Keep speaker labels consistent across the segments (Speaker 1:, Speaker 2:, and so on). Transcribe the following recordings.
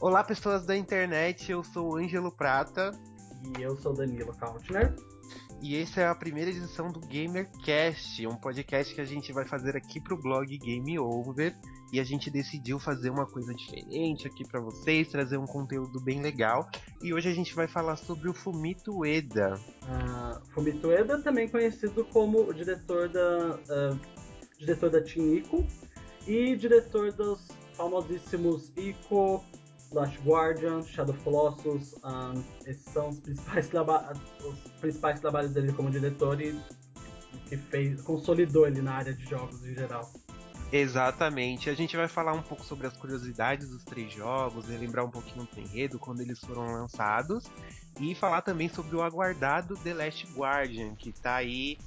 Speaker 1: Olá, pessoas da internet, eu sou o Ângelo Prata.
Speaker 2: E eu sou Danilo Countner.
Speaker 1: E essa é a primeira edição do GamerCast, um podcast que a gente vai fazer aqui pro blog Game Over. E a gente decidiu fazer uma coisa diferente aqui para vocês, trazer um conteúdo bem legal. E hoje a gente vai falar sobre o Fumito Ueda.
Speaker 2: Uh, Fumito Ueda, também conhecido como o diretor da, uh, diretor da Team Ico e diretor dos famosíssimos Ico, Last Guardian, Shadow of Colossus, um, esses são os principais, os principais trabalhos dele como diretor e que fez, consolidou ele na área de jogos em geral.
Speaker 1: Exatamente. A gente vai falar um pouco sobre as curiosidades dos três jogos, lembrar um pouquinho do enredo, quando eles foram lançados, e falar também sobre o aguardado The Last Guardian, que tá aí,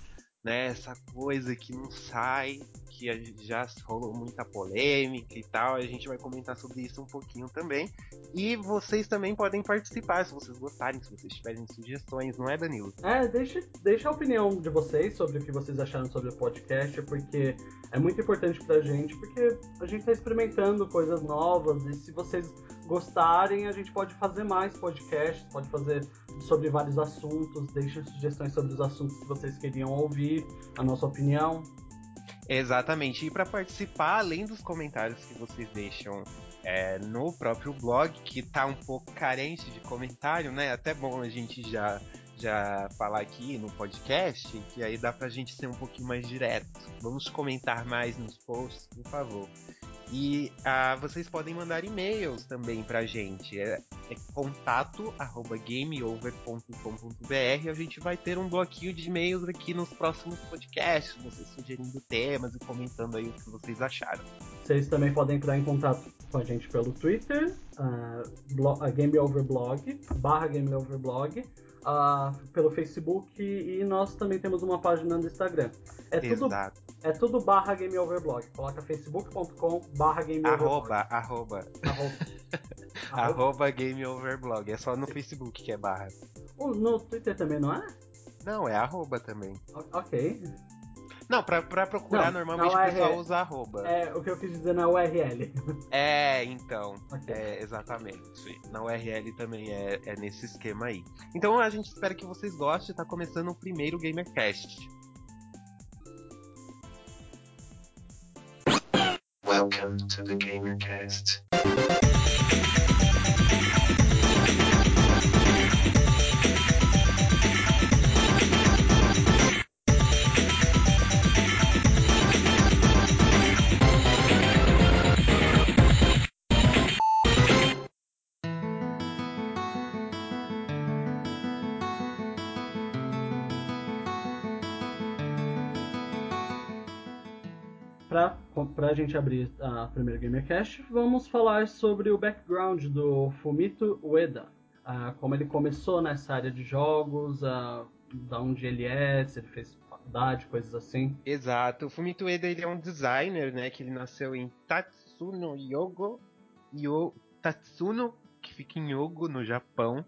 Speaker 1: né, essa coisa que não sai, que já rolou muita polêmica e tal. A gente vai comentar sobre isso um pouquinho também. E vocês também podem participar se vocês gostarem, se vocês tiverem sugestões, não é, Danilo?
Speaker 2: É, deixe, deixe a opinião de vocês sobre o que vocês acharam sobre o podcast, porque é muito importante pra gente, porque a gente tá experimentando coisas novas e se vocês gostarem, a gente pode fazer mais podcasts, pode fazer sobre vários assuntos, deixem sugestões sobre os assuntos que vocês queriam ouvir, a nossa opinião.
Speaker 1: Exatamente. E para participar, além dos comentários que vocês deixam é, no próprio blog, que tá um pouco carente de comentário, né? Até bom a gente já já falar aqui no podcast, que aí dá pra gente ser um pouquinho mais direto. Vamos comentar mais nos posts, por favor. E ah, vocês podem mandar e-mails também pra gente. É, é gameover.com.br. A gente vai ter um bloquinho de e-mails aqui nos próximos podcasts, vocês sugerindo temas e comentando aí o que vocês acharam.
Speaker 2: Vocês também podem entrar em contato com a gente pelo Twitter, uh, blog, GameOverblog, barra GameOverblog uh, pelo Facebook e nós também temos uma página no Instagram. É tudo,
Speaker 1: Exato.
Speaker 2: é tudo barra GameOverblog. Coloca facebook.com barra GameOverblog.
Speaker 1: Arroba, arroba. Arroba. GameOverblog. É só no Facebook que é barra.
Speaker 2: No Twitter também, não é?
Speaker 1: Não, é arroba também.
Speaker 2: Ok.
Speaker 1: Não, pra, pra procurar, não, normalmente o pessoal usa arroba.
Speaker 2: É, o que eu quis dizer na URL.
Speaker 1: É, então. Okay. É, exatamente. Na URL também é, é nesse esquema aí. Então a gente espera que vocês gostem. Tá começando o primeiro GamerCast. Welcome to the GamerCast.
Speaker 2: A gente abrir a primeira GamerCast, vamos falar sobre o background do Fumito Ueda. Uh, como ele começou nessa área de jogos, uh, da onde ele é, se ele fez faculdade, coisas assim.
Speaker 1: Exato. O Fumito Ueda ele é um designer, né, que ele nasceu em Tatsuno Yogo, Yo, Tatsuno, que fica em Yogo, no Japão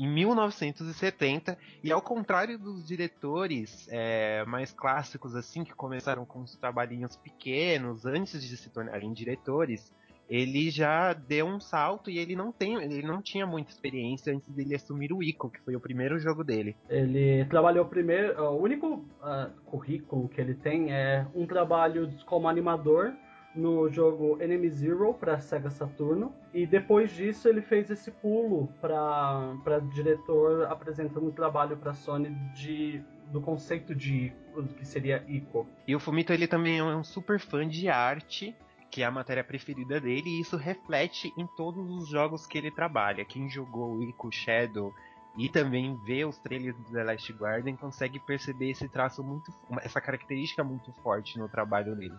Speaker 1: em 1970 e ao contrário dos diretores é, mais clássicos assim que começaram com os trabalhinhos pequenos antes de se tornarem diretores ele já deu um salto e ele não tem ele não tinha muita experiência antes dele assumir o Ico que foi o primeiro jogo dele.
Speaker 2: Ele trabalhou primeiro o único uh, currículo que ele tem é um trabalho como animador no jogo Enemy Zero para Sega Saturno e depois disso ele fez esse pulo para diretor apresentando um trabalho para Sony de do conceito de que seria Ico.
Speaker 1: E o Fumito ele também é um super fã de arte que é a matéria preferida dele, e isso reflete em todos os jogos que ele trabalha. Quem jogou Ico Shadow e também vê os trailers do The Last Guardian consegue perceber esse traço muito, essa característica muito forte no trabalho dele.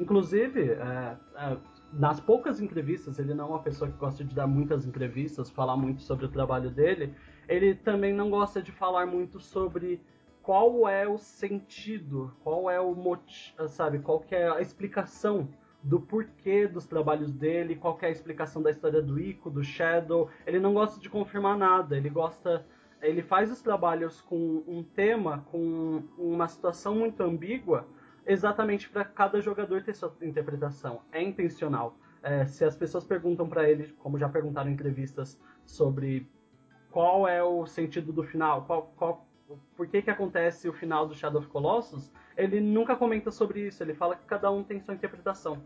Speaker 2: Inclusive, é, é, nas poucas entrevistas, ele não é uma pessoa que gosta de dar muitas entrevistas, falar muito sobre o trabalho dele. Ele também não gosta de falar muito sobre qual é o sentido, qual é o motivo, sabe, qual é a explicação do porquê dos trabalhos dele, qual é a explicação da história do Ico, do Shadow. Ele não gosta de confirmar nada, ele gosta. Ele faz os trabalhos com um tema, com uma situação muito ambígua, exatamente para cada jogador ter sua interpretação. É intencional. É, se as pessoas perguntam para ele, como já perguntaram em entrevistas, sobre qual é o sentido do final, qual, qual, por que, que acontece o final do Shadow of Colossus, ele nunca comenta sobre isso, ele fala que cada um tem sua interpretação.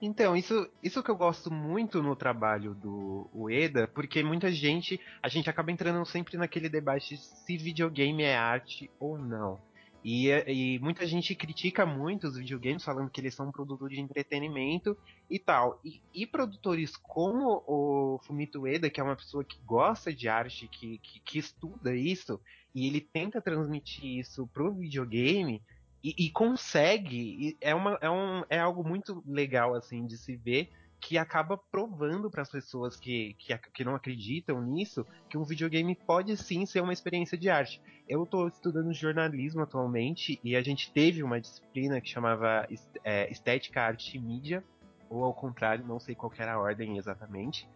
Speaker 1: Então, isso, isso que eu gosto muito no trabalho do Ueda, porque muita gente, a gente acaba entrando sempre naquele debate se videogame é arte ou não. E, e, muita gente critica muito os videogames, falando que eles são um produto de entretenimento e tal. E, e produtores como o Fumito Ueda, que é uma pessoa que gosta de arte, que, que, que estuda isso, e ele tenta transmitir isso pro videogame, e, e consegue, é, uma, é, um, é algo muito legal assim de se ver que acaba provando para as pessoas que, que, que, não acreditam nisso que um videogame pode sim ser uma experiência de arte. Eu estou estudando jornalismo atualmente e a gente teve uma disciplina que chamava é, Estética, Arte e Mídia, ou ao contrário, não sei qual era a ordem exatamente.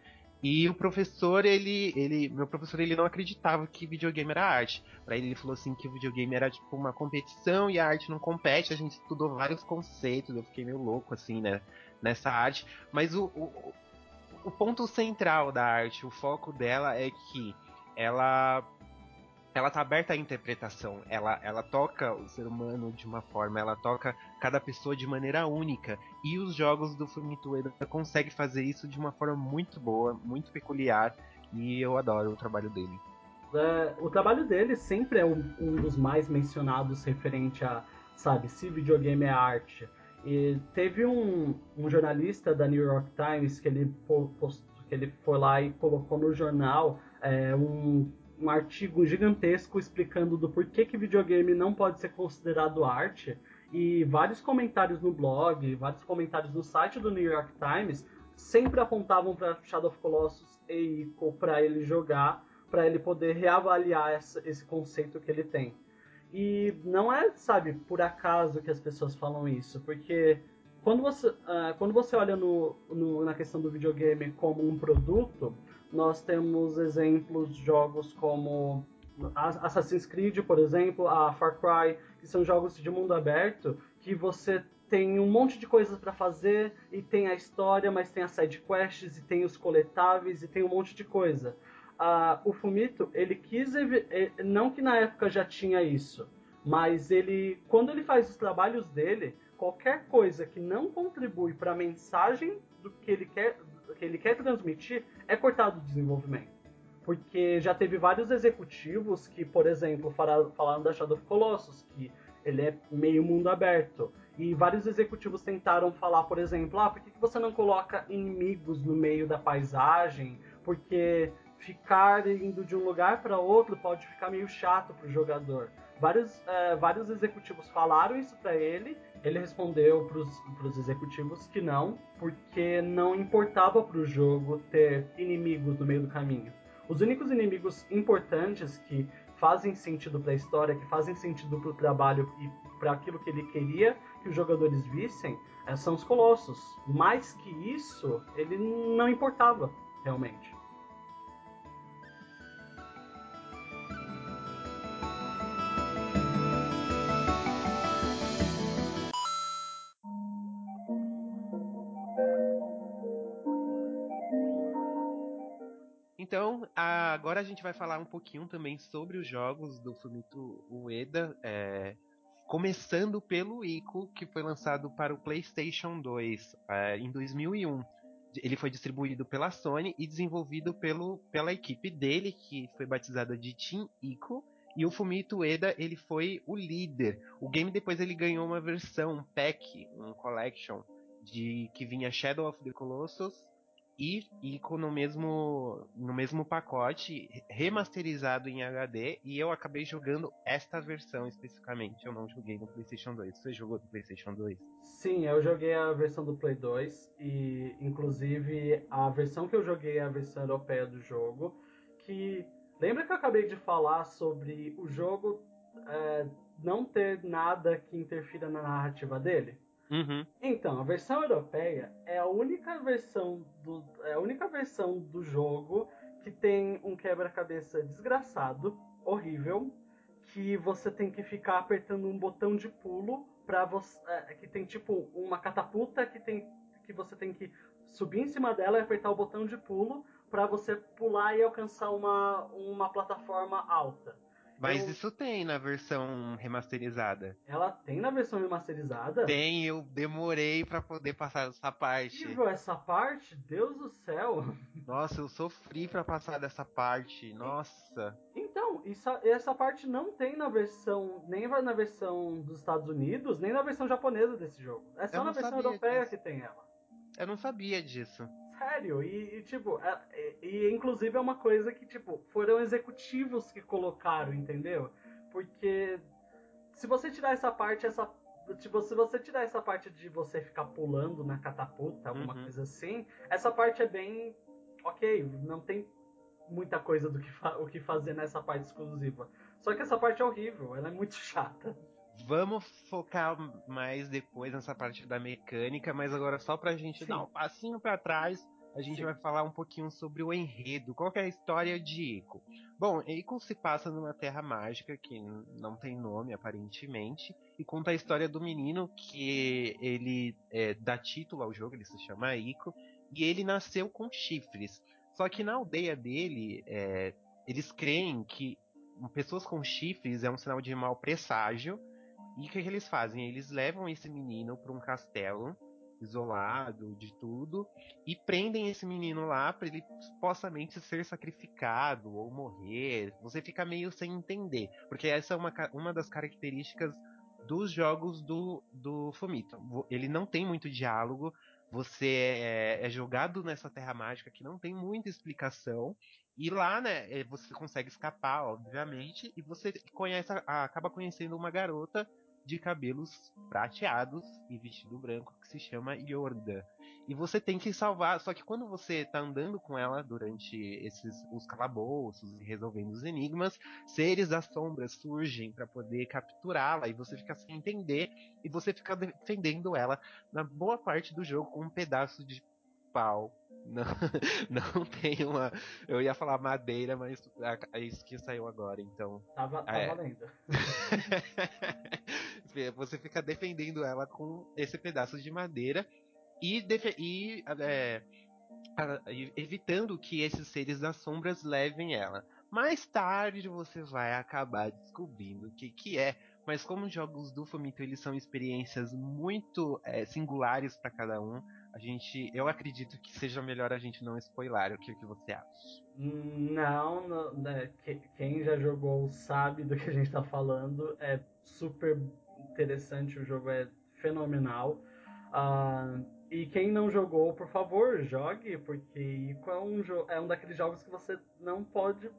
Speaker 1: E o professor, ele, ele, meu professor, ele não acreditava que videogame era arte. Para ele, ele falou assim que o videogame era tipo uma competição e a arte não compete. A gente estudou vários conceitos, eu fiquei meio louco assim, né? Nessa arte. Mas o, o, o ponto central da arte, o foco dela é que ela ela tá aberta à interpretação. Ela, ela toca o ser humano de uma forma, ela toca cada pessoa de maneira única. E os jogos do Fumito Ueda conseguem fazer isso de uma forma muito boa, muito peculiar. E eu adoro o trabalho dele.
Speaker 2: É, o trabalho dele sempre é um, um, dos mais mencionados referente a, sabe, se videogame é arte. E teve um, um jornalista da New York Times que ele, que ele foi lá e colocou no jornal é, um, um artigo gigantesco explicando do porquê que videogame não pode ser considerado arte. E vários comentários no blog, vários comentários no site do New York Times sempre apontavam para Shadow of Colossus e Ico para ele jogar, para ele poder reavaliar essa, esse conceito que ele tem. E não é, sabe, por acaso que as pessoas falam isso, porque quando você, uh, quando você olha no, no, na questão do videogame como um produto, nós temos exemplos de jogos como Assassin's Creed, por exemplo, a Far Cry, que são jogos de mundo aberto, que você tem um monte de coisas para fazer e tem a história, mas tem as side quests e tem os coletáveis e tem um monte de coisa a, o Fumito, ele quis. Não que na época já tinha isso, mas ele. Quando ele faz os trabalhos dele, qualquer coisa que não contribui para a mensagem do que ele quer, que ele quer transmitir é cortado do desenvolvimento. Porque já teve vários executivos que, por exemplo, falaram da Shadow of Colossus, que ele é meio mundo aberto. E vários executivos tentaram falar, por exemplo, ah, por que você não coloca inimigos no meio da paisagem? Porque ficar indo de um lugar para outro pode ficar meio chato para o jogador. Vários, é, vários executivos falaram isso para ele, ele respondeu para os executivos que não, porque não importava para o jogo ter inimigos no meio do caminho. Os únicos inimigos importantes que fazem sentido para a história, que fazem sentido para o trabalho e para aquilo que ele queria que os jogadores vissem, é, são os colossos. Mais que isso, ele não importava realmente.
Speaker 1: Agora a gente vai falar um pouquinho também sobre os jogos do Fumito Ueda, é, começando pelo Ico, que foi lançado para o PlayStation 2 é, em 2001. Ele foi distribuído pela Sony e desenvolvido pelo, pela equipe dele, que foi batizada de Team Ico. E o Fumito Ueda, ele foi o líder. O game depois ele ganhou uma versão, um pack, um collection, de que vinha Shadow of the Colossus, e, e no mesmo no mesmo pacote remasterizado em HD e eu acabei jogando esta versão especificamente. Eu não joguei no PlayStation 2. Você jogou no PlayStation 2?
Speaker 2: Sim, eu joguei a versão do Play 2 e inclusive a versão que eu joguei é a versão europeia do jogo, que lembra que eu acabei de falar sobre o jogo é, não ter nada que interfira na narrativa dele?
Speaker 1: Uhum.
Speaker 2: Então, a versão europeia é a única versão do, é a única versão do jogo que tem um quebra-cabeça desgraçado, horrível, que você tem que ficar apertando um botão de pulo para você, é, que tem tipo uma catapulta que tem que você tem que subir em cima dela e apertar o botão de pulo para você pular e alcançar uma, uma plataforma alta.
Speaker 1: Mas eu... isso tem na versão remasterizada.
Speaker 2: Ela tem na versão remasterizada?
Speaker 1: Tem, eu demorei para poder passar essa parte.
Speaker 2: Viu essa parte? Deus do céu!
Speaker 1: Nossa, eu sofri para passar dessa parte. Nossa.
Speaker 2: Então, isso, essa parte não tem na versão, nem na versão dos Estados Unidos, nem na versão japonesa desse jogo. É só na versão europeia disso. que tem ela.
Speaker 1: Eu não sabia disso.
Speaker 2: Sério, e, e tipo, é, e, e, inclusive é uma coisa que, tipo, foram executivos que colocaram, entendeu? Porque se você tirar essa parte, essa. Tipo, se você tirar essa parte de você ficar pulando na catapulta, alguma uhum. coisa assim, essa parte é bem. Ok, não tem muita coisa do que, o que fazer nessa parte exclusiva. Só que essa parte é horrível, ela é muito chata.
Speaker 1: Vamos focar mais depois nessa parte da mecânica, mas agora só pra gente Sim. dar um passinho para trás, a gente Sim. vai falar um pouquinho sobre o enredo. Qual é a história de Ico? Bom, Ico se passa numa terra mágica que não tem nome aparentemente e conta a história do menino que ele é, dá título ao jogo, ele se chama Ico e ele nasceu com chifres. Só que na aldeia dele, é, eles creem que pessoas com chifres é um sinal de mau presságio e o que, que eles fazem? Eles levam esse menino para um castelo isolado de tudo e prendem esse menino lá para ele supostamente ser sacrificado ou morrer. Você fica meio sem entender, porque essa é uma, uma das características dos jogos do, do Fumito. Ele não tem muito diálogo, você é, é, jogado nessa terra mágica que não tem muita explicação. E lá, né, é, você consegue escapar, obviamente, e você conhece, acaba conhecendo uma garota de cabelos prateados e vestido branco que se chama Yorda. E você tem que salvar, só que quando você tá andando com ela durante esses os calabouços e resolvendo os enigmas, seres das sombras surgem para poder capturá-la e você fica sem entender e você fica defendendo ela na boa parte do jogo com um pedaço de pau não, não tem uma. Eu ia falar madeira, mas é isso que saiu agora, então.
Speaker 2: Tava, tá, é. valendo.
Speaker 1: você fica defendendo ela com esse pedaço de madeira e, e é, evitando que esses seres das sombras levem ela. Mais tarde você vai acabar descobrindo o que, que é, mas como os jogos do Fumito eles são experiências muito é, singulares para cada um, a gente, eu acredito que seja melhor a gente não spoiler o que, que você acha.
Speaker 2: Não, não né, quem já jogou sabe do que a gente está falando. É super interessante, o jogo é fenomenal. Uh, e quem não jogou, por favor, jogue, porque Ico é um, é um daqueles jogos que você não pode.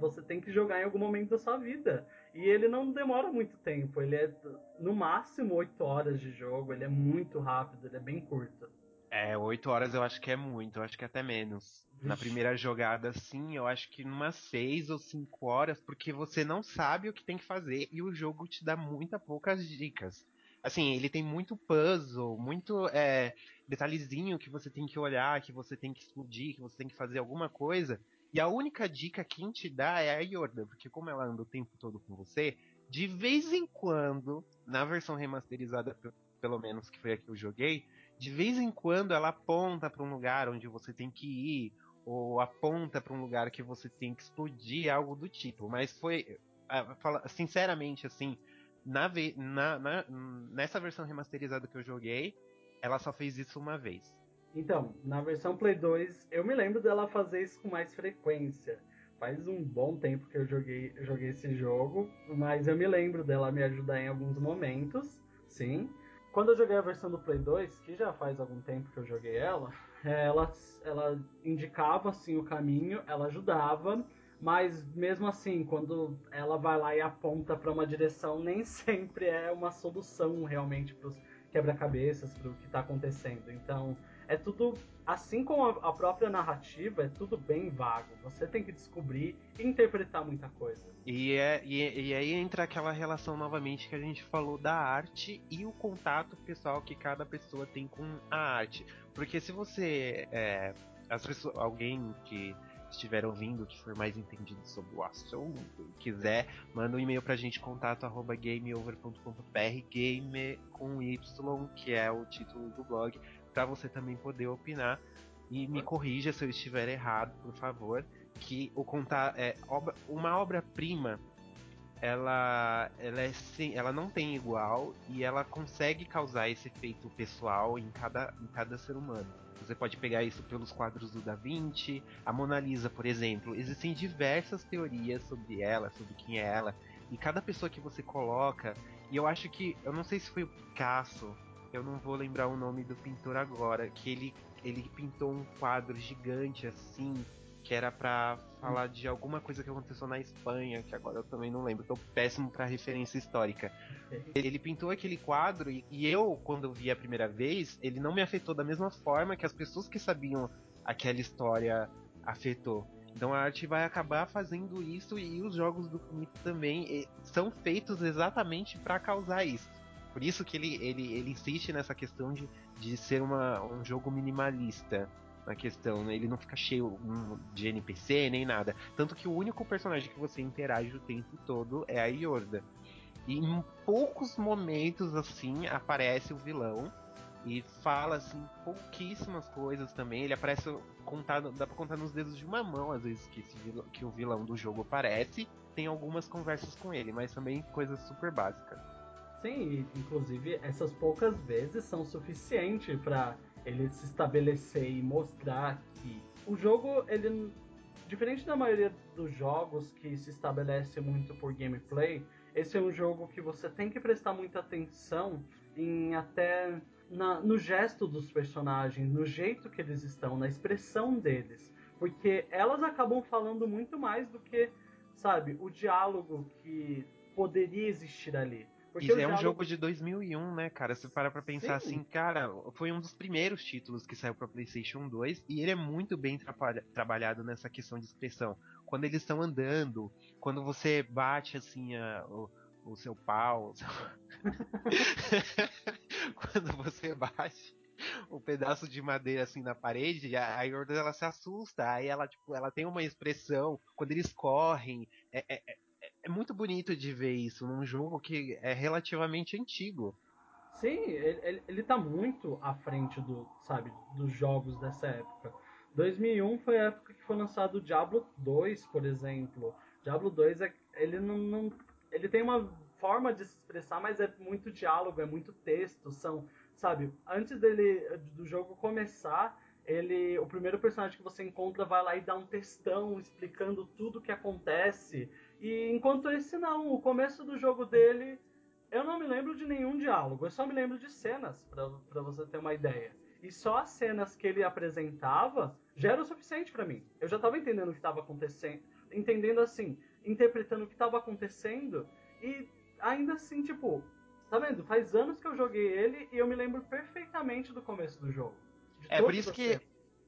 Speaker 2: Você tem que jogar em algum momento da sua vida. E ele não demora muito tempo, ele é no máximo 8 horas de jogo, ele é muito rápido, ele é bem curto.
Speaker 1: É, 8 horas eu acho que é muito, eu acho que é até menos. Vixe. Na primeira jogada, sim, eu acho que umas 6 ou 5 horas, porque você não sabe o que tem que fazer e o jogo te dá muita poucas dicas. Assim, ele tem muito puzzle, muito é, detalhezinho que você tem que olhar, que você tem que explodir, que você tem que fazer alguma coisa. E a única dica que te dá é a Yorda, porque como ela anda o tempo todo com você, de vez em quando, na versão remasterizada, pelo menos que foi a que eu joguei, de vez em quando ela aponta para um lugar onde você tem que ir, ou aponta para um lugar que você tem que explodir, algo do tipo. Mas foi, sinceramente, assim, na, na, na, nessa versão remasterizada que eu joguei, ela só fez isso uma vez.
Speaker 2: Então, na versão Play 2, eu me lembro dela fazer isso com mais frequência. Faz um bom tempo que eu joguei, joguei esse jogo, mas eu me lembro dela me ajudar em alguns momentos, sim. Quando eu joguei a versão do Play 2, que já faz algum tempo que eu joguei ela, ela, ela indicava assim o caminho, ela ajudava, mas mesmo assim, quando ela vai lá e aponta para uma direção, nem sempre é uma solução realmente para os quebra-cabeças, para o que está acontecendo. Então, é tudo, assim como a própria narrativa, é tudo bem vago. Você tem que descobrir e interpretar muita coisa.
Speaker 1: E, é, e, e aí entra aquela relação novamente que a gente falou da arte e o contato pessoal que cada pessoa tem com a arte. Porque se você. É, as pessoas, alguém que estiver ouvindo, que for mais entendido sobre o assunto, quiser, manda um e-mail pra gente, contato gameover.com.br, game com Y, que é o título do blog, para você também poder opinar. E me corrija se eu estiver errado, por favor. Que o contar é obra, uma obra-prima ela ela é sim, ela não tem igual e ela consegue causar esse efeito pessoal em cada em cada ser humano. Você pode pegar isso pelos quadros do Da Vinci, a Mona Lisa, por exemplo. Existem diversas teorias sobre ela, sobre quem é ela, e cada pessoa que você coloca, e eu acho que, eu não sei se foi o Picasso, eu não vou lembrar o nome do pintor agora, que ele ele pintou um quadro gigante assim, que era para falar de alguma coisa que aconteceu na Espanha, que agora eu também não lembro, tô péssimo para referência histórica. Ele pintou aquele quadro e, e, eu, quando eu vi a primeira vez, ele não me afetou da mesma forma que as pessoas que sabiam aquela história afetou. Então a arte vai acabar fazendo isso e os jogos do Fumito também são feitos exatamente para causar isso. Por isso que ele, ele, ele insiste nessa questão de, de ser uma, um jogo minimalista na questão, né? Ele não fica cheio de NPC nem nada. Tanto que o único personagem que você interage o tempo todo é a Yorda. E em poucos momentos, assim, aparece o vilão e fala, assim, pouquíssimas coisas também. Ele aparece contado, dá pra contar nos dedos de uma mão, às vezes, que, vilão, que o vilão do jogo aparece. Tem algumas conversas com ele, mas também coisas super básicas.
Speaker 2: Sim, inclusive essas poucas vezes são suficientes para ele se estabelecer e mostrar que o jogo, ele diferente da maioria dos jogos que se estabelece muito por gameplay, esse é um jogo que você tem que prestar muita atenção em até na, no gesto dos personagens, no jeito que eles estão, na expressão deles, porque elas acabam falando muito mais do que, sabe, o diálogo que poderia existir ali.
Speaker 1: Porque e é um jogo de 2001, né, cara? Se para pra pensar Sim. assim, cara, foi um dos primeiros títulos que saiu pra PlayStation 2 e ele é muito bem trabalhado nessa questão de expressão. Quando eles estão andando, quando você bate assim a, o, o seu pau, seu... quando você bate um pedaço de madeira assim na parede, a, a Yorda ela se assusta, aí ela tipo, ela tem uma expressão quando eles correm, é, é, é muito bonito de ver isso num jogo que é relativamente antigo.
Speaker 2: Sim, ele, ele, ele tá muito à frente do, sabe, dos jogos dessa época. 2001 foi a época que foi lançado o Diablo 2, por exemplo. Diablo 2 é, ele não, não, ele tem uma forma de se expressar, mas é muito diálogo, é muito texto, são, sabe, antes dele do jogo começar, ele, o primeiro personagem que você encontra vai lá e dá um textão explicando tudo o que acontece. E enquanto esse não, o começo do jogo dele, eu não me lembro de nenhum diálogo, eu só me lembro de cenas, para você ter uma ideia. E só as cenas que ele apresentava já era o suficiente para mim. Eu já tava entendendo o que estava acontecendo, entendendo assim, interpretando o que estava acontecendo e ainda assim, tipo, tá vendo? Faz anos que eu joguei ele e eu me lembro perfeitamente do começo do jogo.
Speaker 1: É por isso que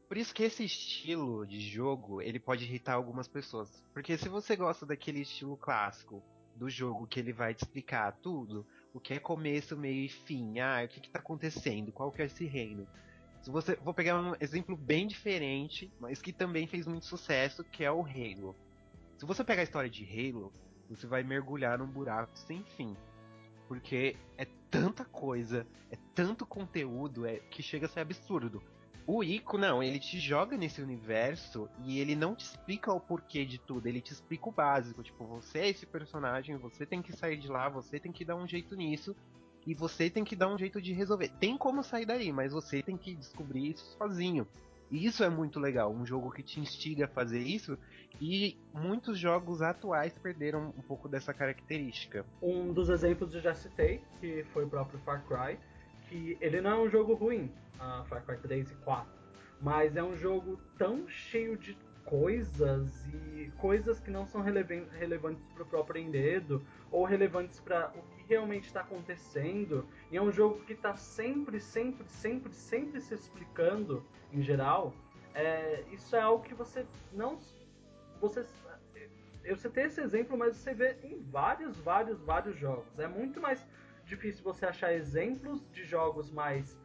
Speaker 1: por isso que esse estilo de jogo ele pode irritar algumas pessoas, porque se você gosta daquele estilo clássico do jogo que ele vai te explicar tudo, o que é começo, meio e fim, ah, o que está acontecendo, qual que é esse reino. Se você, vou pegar um exemplo bem diferente, mas que também fez muito sucesso, que é o Halo. Se você pegar a história de Halo, você vai mergulhar num buraco sem fim. Porque é tanta coisa, é tanto conteúdo, é que chega a ser absurdo. O Ico, não, ele te joga nesse universo e ele não te explica o porquê de tudo, ele te explica o básico. Tipo, você é esse personagem, você tem que sair de lá, você tem que dar um jeito nisso e você tem que dar um jeito de resolver. Tem como sair daí, mas você tem que descobrir isso sozinho. E isso é muito legal, um jogo que te instiga a fazer isso, e muitos jogos atuais perderam um pouco dessa característica.
Speaker 2: Um dos exemplos eu já citei, que foi o próprio Far Cry, que ele não é um jogo ruim, a Far Cry 3 e 4, mas é um jogo tão cheio de coisas e coisas que não são relevan relevantes para o próprio enredo ou relevantes para o que realmente está acontecendo. E é um jogo que está sempre, sempre, sempre, sempre se explicando em geral. É, isso é algo que você não. Você, eu citei esse exemplo, mas você vê em vários, vários, vários jogos. É muito mais difícil você achar exemplos de jogos mais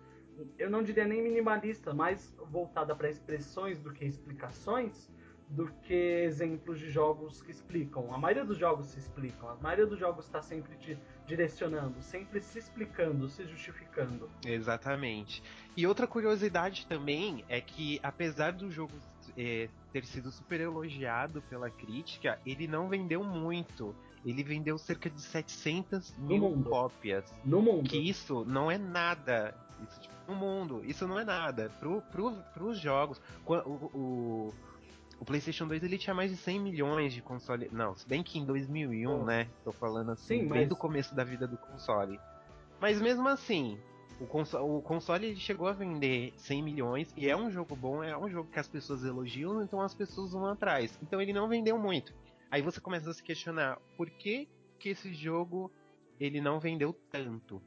Speaker 2: eu não diria nem minimalista, mais voltada para expressões do que explicações, do que exemplos de jogos que explicam. A maioria dos jogos se explicam, a maioria dos jogos está sempre te direcionando, sempre se explicando, se justificando.
Speaker 1: Exatamente. E outra curiosidade também é que, apesar do jogo é, ter sido super elogiado pela crítica, ele não vendeu muito. Ele vendeu cerca de 700 no mil mundo. cópias.
Speaker 2: No mundo.
Speaker 1: Que isso não é nada. Isso, tipo, no mundo, isso não é nada. Pro, pro, pros jogos. O, o, o, PlayStation 2 ele tinha mais de 100 milhões de console. Não, se bem que em 2001, oh. né? Tô falando assim, Sim, mas... do começo da vida do console. Mas mesmo assim, o console, o console chegou a vender 100 milhões e é um jogo bom, é um jogo que as pessoas elogiam, então as pessoas vão atrás. Então ele não vendeu muito. Aí você começa a se questionar por que, que esse jogo ele não vendeu tanto.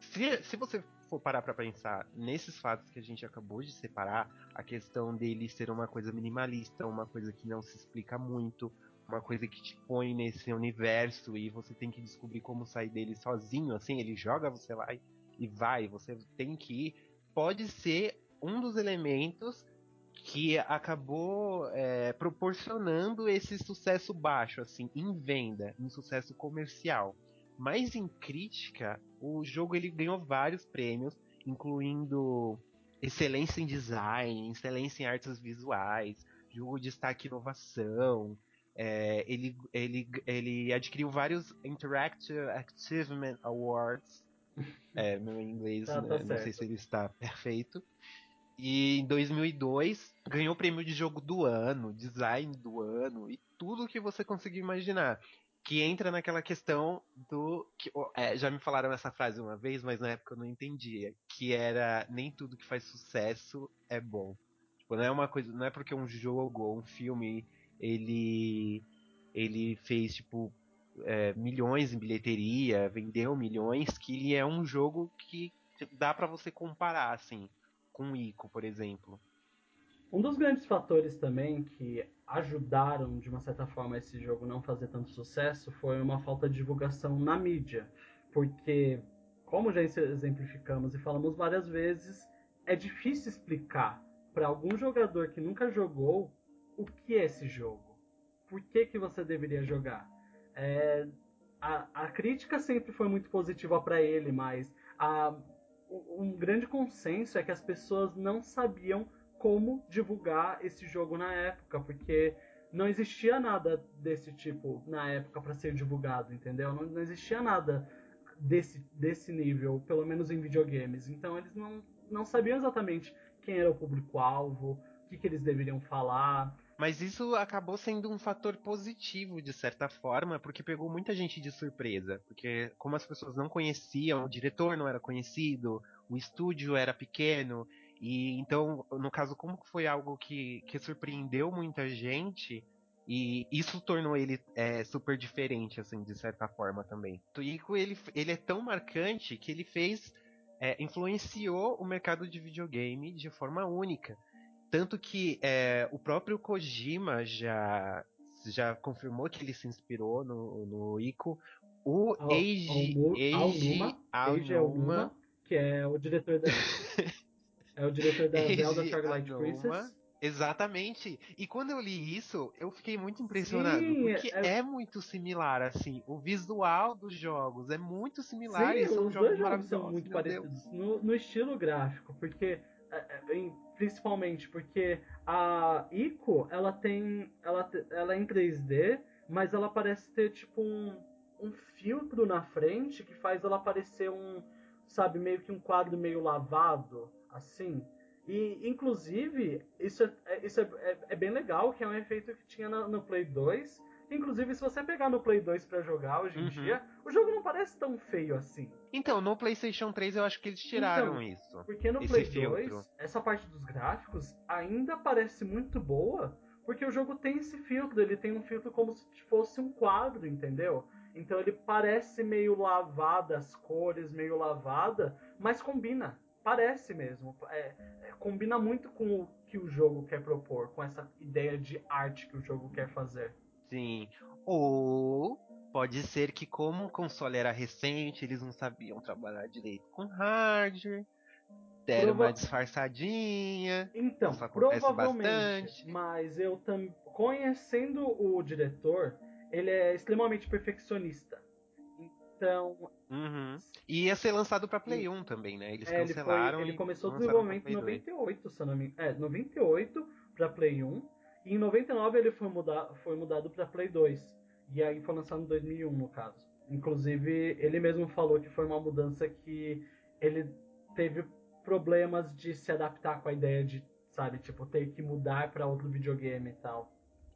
Speaker 1: Se, se você for parar para pensar nesses fatos que a gente acabou de separar, a questão dele ser uma coisa minimalista, uma coisa que não se explica muito, uma coisa que te põe nesse universo e você tem que descobrir como sair dele sozinho, assim, ele joga você lá e, e vai, você tem que ir, pode ser um dos elementos que acabou é, proporcionando esse sucesso baixo, assim, em venda, em sucesso comercial. Mas em crítica, o jogo ele ganhou vários prêmios, incluindo excelência em design, excelência em artes visuais, jogo de destaque inovação. É, ele, ele, ele adquiriu vários Interactive Achievement Awards. É, meu inglês, tá, tá né, não sei se ele está perfeito. E em 2002 ganhou o prêmio de jogo do ano, design do ano e tudo que você conseguir imaginar que entra naquela questão do. Que, é, já me falaram essa frase uma vez, mas na época eu não entendia. Que era nem tudo que faz sucesso é bom. Tipo, não é uma coisa. Não é porque um jogo ou um filme ele. ele fez, tipo, é, milhões em bilheteria, vendeu milhões, que ele é um jogo que dá para você comparar, assim, com o Ico, por exemplo.
Speaker 2: Um dos grandes fatores também que ajudaram, de uma certa forma, esse jogo não fazer tanto sucesso foi uma falta de divulgação na mídia. Porque, como já exemplificamos e falamos várias vezes, é difícil explicar para algum jogador que nunca jogou o que é esse jogo. Por que, que você deveria jogar? É, a, a crítica sempre foi muito positiva para ele, mas a, um grande consenso é que as pessoas não sabiam como divulgar esse jogo na época, porque não existia nada desse tipo na época para ser divulgado, entendeu? Não, não, existia nada desse, desse nível, pelo menos em videogames. Então eles não, não sabiam exatamente quem era o público-alvo, o que, que eles deveriam falar.
Speaker 1: Mas isso acabou sendo um fator positivo, de certa forma, porque pegou muita gente de surpresa. Porque, como as pessoas não conheciam, o diretor não era conhecido, o estúdio era pequeno, e então, no caso, como foi algo que, que surpreendeu muita gente, e isso tornou ele é, super diferente, assim, de certa forma também. O Ico, ele, ele é tão marcante que ele fez. É, influenciou o mercado de videogame de forma única. Tanto que é, o próprio Kojima já, já confirmou que ele se inspirou no, no Ico. O Eiji,
Speaker 2: Eiji Aonuma, que é o diretor da É o diretor da Zelda Twilight Princess.
Speaker 1: Exatamente. E quando eu li isso, eu fiquei muito impressionado. Sim, porque é... é... muito similar, assim. O visual dos jogos é muito similar.
Speaker 2: Sim, e são os jogos dois jogos são muito parecidos no, no, estilo gráfico. Porque. É, é, principalmente porque a Ico, ela tem. Ela, ela é em 3D, mas ela parece ter tipo um, um filtro na frente que faz ela parecer um. Sabe, meio que um quadro meio lavado assim. E, inclusive, isso, é, é, isso é, é, é, bem legal, que é um efeito que tinha no, no, Play 2. Inclusive, se você pegar no Play 2 para jogar hoje em uhum. dia, o jogo não parece tão feio assim.
Speaker 1: Então, no PlayStation 3 eu acho que eles tiraram então, isso.
Speaker 2: Porque no Play filtro. 2, essa parte dos gráficos ainda parece muito boa, Porque o jogo tem esse filtro, ele tem um filtro como se fosse um quadro, entendeu? Então ele parece meio lavada, as cores meio lavada, mas combina. Parece mesmo. É, é, combina muito com o que o jogo quer propor, com essa ideia de arte que o jogo quer fazer.
Speaker 1: Sim. Ou pode ser que, como o console era recente, eles não sabiam trabalhar direito com hardware. Deram Prova... uma disfarçadinha.
Speaker 2: Então, provavelmente. Bastante. Mas eu também. Conhecendo o diretor, ele é extremamente perfeccionista. Então.
Speaker 1: Uhum. E ia ser lançado para Play 1 também, né? Eles
Speaker 2: é,
Speaker 1: cancelaram.
Speaker 2: Ele, foi, ele começou o desenvolvimento em 98, se não me É, 98 para Play 1. E em 99 ele foi, mudar, foi mudado para Play 2. E aí foi lançado em 2001, no caso. Inclusive, ele mesmo falou que foi uma mudança que ele teve problemas de se adaptar com a ideia de, sabe, tipo, ter que mudar para outro videogame e tal.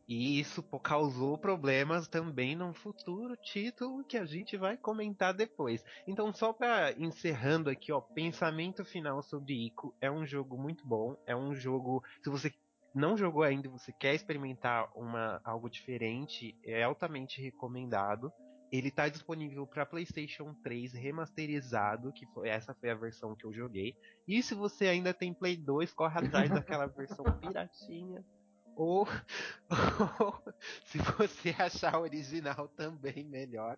Speaker 1: E isso causou problemas também no futuro título que a gente vai comentar depois. Então, só para encerrando aqui, ó, pensamento final sobre Ico, é um jogo muito bom, é um jogo, se você não jogou ainda, você quer experimentar uma algo diferente, é altamente recomendado. Ele está disponível para PlayStation 3 remasterizado, que foi essa foi a versão que eu joguei. E se você ainda tem Play 2, corre atrás daquela versão piratinha ou, ou, se você achar o original também melhor.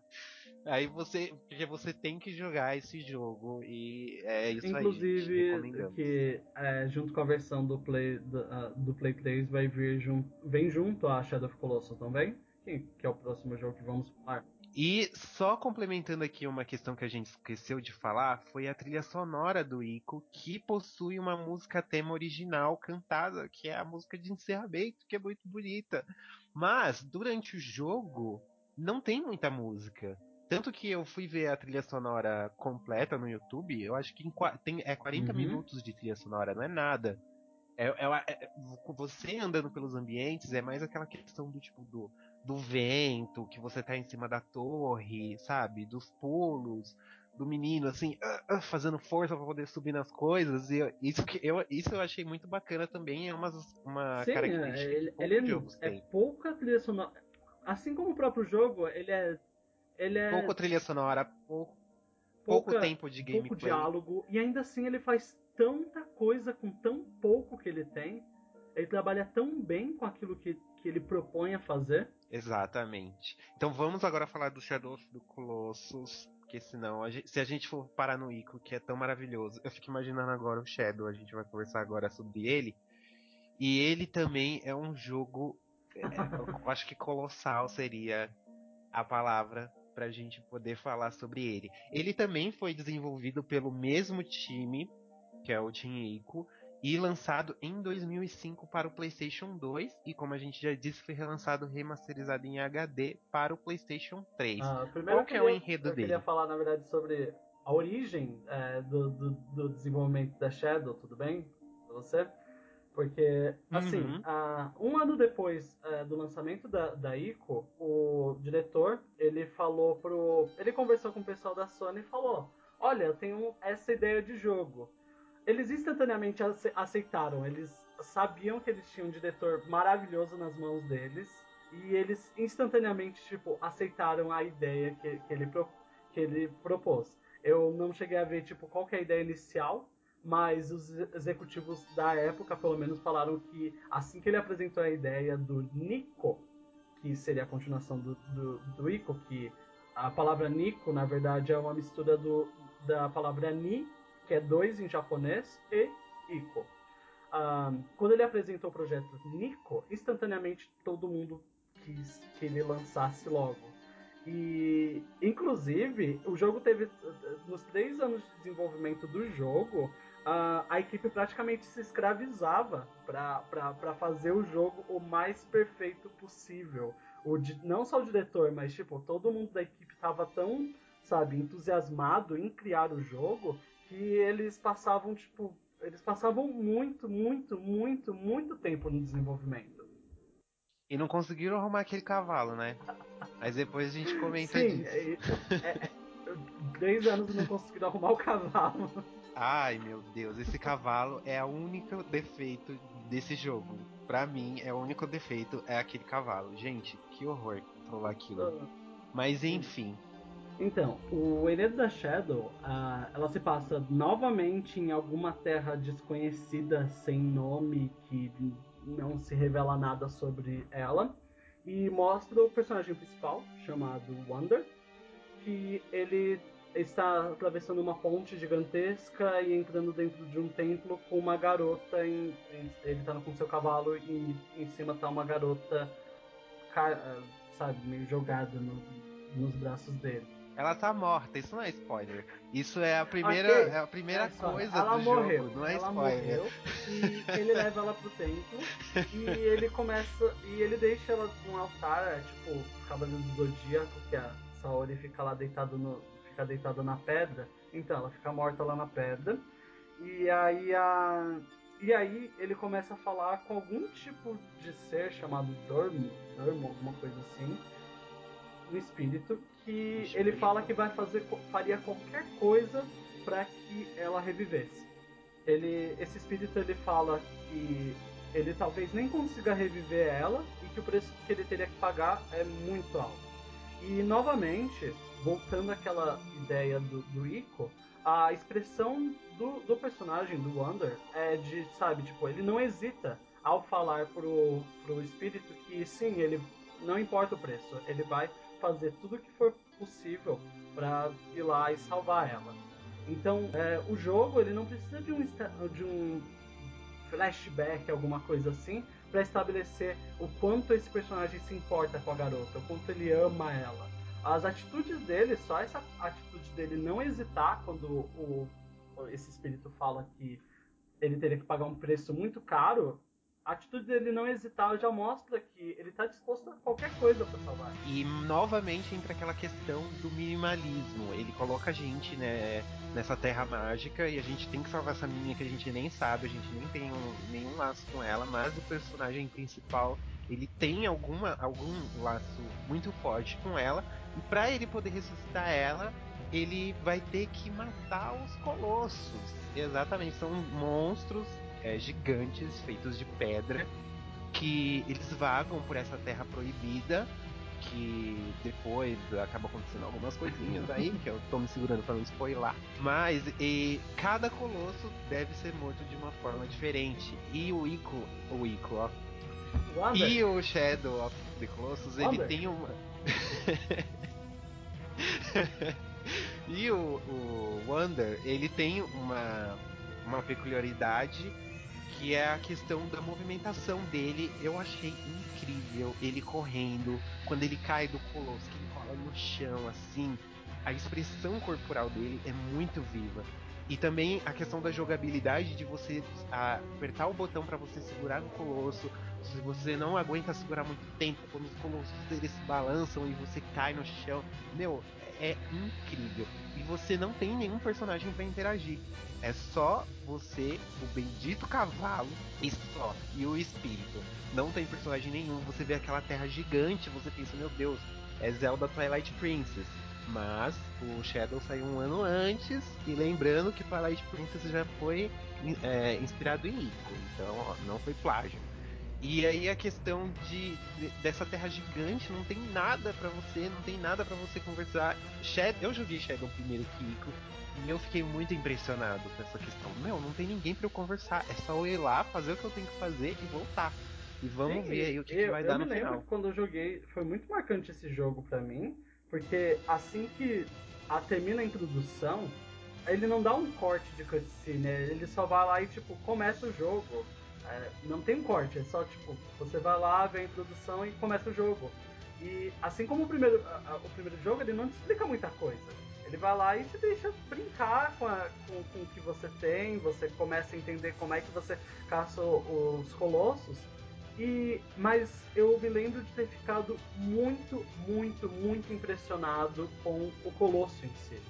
Speaker 1: Aí você. Porque você tem que jogar esse jogo. E é isso
Speaker 2: Inclusive,
Speaker 1: aí. Inclusive,
Speaker 2: que é, junto com a versão do Play, do, uh, do Play 3 vai vir junto. Vem junto a Shadow of Colossus também. Que, que é o próximo jogo que vamos falar.
Speaker 1: E só complementando aqui uma questão que a gente esqueceu de falar, foi a trilha sonora do Ico, que possui uma música tema original cantada, que é a música de encerramento, que é muito bonita. Mas, durante o jogo, não tem muita música. Tanto que eu fui ver a trilha sonora completa no YouTube, eu acho que tem, é 40 uhum. minutos de trilha sonora, não é nada. É, é, é, você andando pelos ambientes é mais aquela questão do tipo do, do vento, que você tá em cima da torre, sabe? Dos pulos, do menino assim, uh, uh, fazendo força para poder subir nas coisas. E isso que eu, isso eu achei muito bacana também, é uma, uma
Speaker 2: Sim, característica ele, ele é, é pouca trilha sonora. Assim como o próprio jogo, ele é. Ele é.
Speaker 1: Pouco trilha sonora, pouco, pouco tempo de gameplay.
Speaker 2: Pouco diálogo, e ainda assim ele faz tanta coisa com tão pouco que ele tem. Ele trabalha tão bem com aquilo que, que ele propõe a fazer.
Speaker 1: Exatamente. Então vamos agora falar do Shadow of the Colossus, porque senão, a gente, se a gente for parar no Ico, que é tão maravilhoso, eu fico imaginando agora o Shadow, a gente vai conversar agora sobre ele. E ele também é um jogo, é, eu acho que colossal seria a palavra para a gente poder falar sobre ele. Ele também foi desenvolvido pelo mesmo time que é o Team Ico, e lançado em 2005 para o PlayStation 2 e como a gente já disse foi relançado remasterizado em HD para o PlayStation 3.
Speaker 2: Ah, primeiro Qual que é o enredo eu dele? Eu queria falar na verdade sobre a origem é, do, do, do, desenvolvimento da Shadow, tudo bem? Pra você? Porque, assim, uhum. uh, um ano depois uh, do lançamento da, da ICO, o diretor, ele falou pro... Ele conversou com o pessoal da Sony e falou, olha, eu tenho essa ideia de jogo eles instantaneamente aceitaram. Eles sabiam que eles tinham um diretor maravilhoso nas mãos deles. E eles instantaneamente, tipo, aceitaram a ideia que, que, ele, que ele propôs. Eu não cheguei a ver, tipo, qual é a ideia inicial, mas os executivos da época, pelo menos, falaram que assim que ele apresentou a ideia do Nico, que seria a continuação do, do, do Ico, que a palavra Nico, na verdade, é uma mistura do, da palavra Ni que é dois em japonês, e Iko. Um, quando ele apresentou o projeto Nico, instantaneamente todo mundo quis que ele lançasse logo. E, inclusive, o jogo teve, nos três anos de desenvolvimento do jogo, uh, a equipe praticamente se escravizava para fazer o jogo o mais perfeito possível. O, não só o diretor, mas tipo, todo mundo da equipe estava tão, sabe, entusiasmado em criar o jogo que eles passavam, tipo, eles passavam muito, muito, muito, muito tempo no desenvolvimento.
Speaker 1: E não conseguiram arrumar aquele cavalo, né? Mas depois a gente comenta
Speaker 2: Sim, disso. É, é, é, três anos não conseguiram arrumar o cavalo.
Speaker 1: Ai meu Deus, esse cavalo é o único defeito desse jogo. pra mim, é o único defeito é aquele cavalo. Gente, que horror trollar aquilo. Mas enfim.
Speaker 2: Então, o Enredo da Shadow, uh, ela se passa novamente em alguma terra desconhecida, sem nome, que não se revela nada sobre ela. E mostra o personagem principal, chamado Wonder, que ele está atravessando uma ponte gigantesca e entrando dentro de um templo com uma garota. Em, ele está com seu cavalo e em cima está uma garota, sabe, meio jogada no, nos braços dele.
Speaker 1: Ela tá morta, isso não é spoiler. Isso é a primeira, okay. é a primeira é, coisa ela do morreu, jogo, não é
Speaker 2: ela
Speaker 1: spoiler.
Speaker 2: Morreu, e ele leva ela pro templo e ele começa. E ele deixa ela num altar, é, tipo, Cavaleiro do Zodíaco, que a Saori fica lá deitado no, fica deitada na pedra, então ela fica morta lá na pedra. E aí a e aí ele começa a falar com algum tipo de ser chamado Dormo, Dormo, alguma coisa assim, um espírito que ele fala que vai fazer faria qualquer coisa para que ela revivesse. Ele esse espírito ele fala que ele talvez nem consiga reviver ela e que o preço que ele teria que pagar é muito alto. E novamente, voltando àquela ideia do, do Ico, a expressão do, do personagem, do Wander, é de, sabe, tipo, ele não hesita ao falar pro, pro espírito que sim, ele não importa o preço, ele vai fazer tudo o que for possível para ir lá e salvar ela. Então, é, o jogo ele não precisa de um, de um flashback, alguma coisa assim, para estabelecer o quanto esse personagem se importa com a garota, o quanto ele ama ela. As atitudes dele, só essa atitude dele não hesitar quando o, esse espírito fala que ele teria que pagar um preço muito caro, a atitude dele não hesitar já mostra que ele está disposto a qualquer coisa para salvar.
Speaker 1: E novamente entra aquela questão do minimalismo. Ele coloca a gente né, nessa terra mágica e a gente tem que salvar essa menina que a gente nem sabe, a gente nem tem um, nenhum laço com ela, mas o personagem principal ele tem alguma, algum laço muito forte com ela e para ele poder ressuscitar ela ele vai ter que matar os colossos. Exatamente, são monstros é, gigantes feitos de pedra que eles vagam por essa terra proibida que depois acaba acontecendo algumas coisinhas aí, que eu tô me segurando para não spoiler. Mas e, cada colosso deve ser morto de uma forma diferente. E o Ico, o Ico, ó. E o Shadow of the Colossus, ele tem uma. e o, o Wonder, ele tem uma, uma peculiaridade que é a questão da movimentação dele. Eu achei incrível ele correndo, quando ele cai do colosso, que ele rola no chão assim. A expressão corporal dele é muito viva. E também a questão da jogabilidade de você apertar o botão para você segurar no colosso. Se você não aguenta segurar muito tempo, quando os colossos eles balançam e você cai no chão. Meu, é incrível. E você não tem nenhum personagem para interagir. É só você, o bendito cavalo e só. E o espírito. Não tem personagem nenhum. Você vê aquela terra gigante, você pensa, meu Deus, é Zelda Twilight Princess. Mas o Shadow saiu um ano antes, e lembrando que Twilight Princess já foi é, inspirado em Ico, então não foi plágio. E aí a questão de, de dessa terra gigante não tem nada para você, não tem nada para você conversar. Shadow, eu joguei Shadow primeiro que Ico e eu fiquei muito impressionado com essa questão. Meu, não tem ninguém para eu conversar, é só eu ir lá, fazer o que eu tenho que fazer e voltar. E vamos Sim, ver aí o que, eu, que vai dar no final. Eu me lembro
Speaker 2: quando eu joguei, foi muito marcante esse jogo para mim, porque assim que a, termina a introdução, ele não dá um corte de cutscene, ele só vai lá e tipo começa o jogo. É, não tem um corte, é só tipo, você vai lá, vê a introdução e começa o jogo. E assim como o primeiro, a, o primeiro jogo, ele não te explica muita coisa. Ele vai lá e te deixa brincar com, a, com, com o que você tem, você começa a entender como é que você caça os colossos. E, mas eu me lembro de ter ficado muito, muito, muito impressionado com o Colosso em si.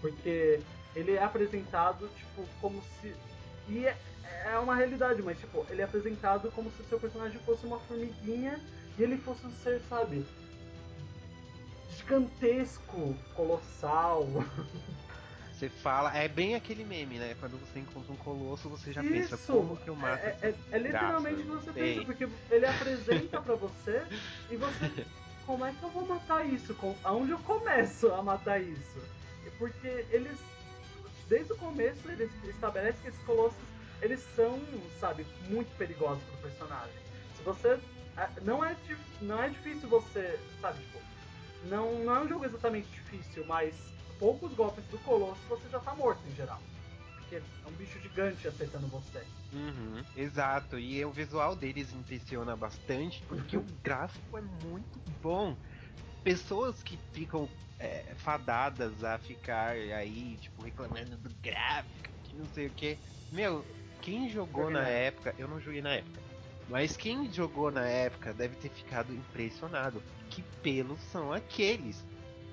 Speaker 2: Porque ele é apresentado, tipo, como se. E é, é uma realidade, mas, tipo, ele é apresentado como se o seu personagem fosse uma formiguinha e ele fosse um ser, sabe? Gigantesco, colossal.
Speaker 1: Você fala, é bem aquele meme, né? Quando você encontra um colosso, você já
Speaker 2: Isso.
Speaker 1: pensa, como que eu mato
Speaker 2: É, é, é literalmente o que você pensa, porque ele apresenta pra você e você. Como é que eu vou matar isso? Aonde eu começo a matar isso? Porque eles. Desde o começo eles estabelecem que esses colossos eles são, sabe, muito perigosos pro personagem. Se você. ah, Não é, não é difícil você. Sabe, tipo. Não, não é um jogo exatamente difícil, mas poucos golpes do colosso você já tá morto em geral. Porque é um bicho gigante acertando você.
Speaker 1: Uhum, exato, e o visual deles impressiona bastante porque o gráfico é muito bom. Pessoas que ficam é, fadadas a ficar aí, tipo, reclamando do gráfico, que não sei o que. Meu, quem jogou na época, eu não joguei na época, mas quem jogou na época deve ter ficado impressionado. Que pelos são aqueles?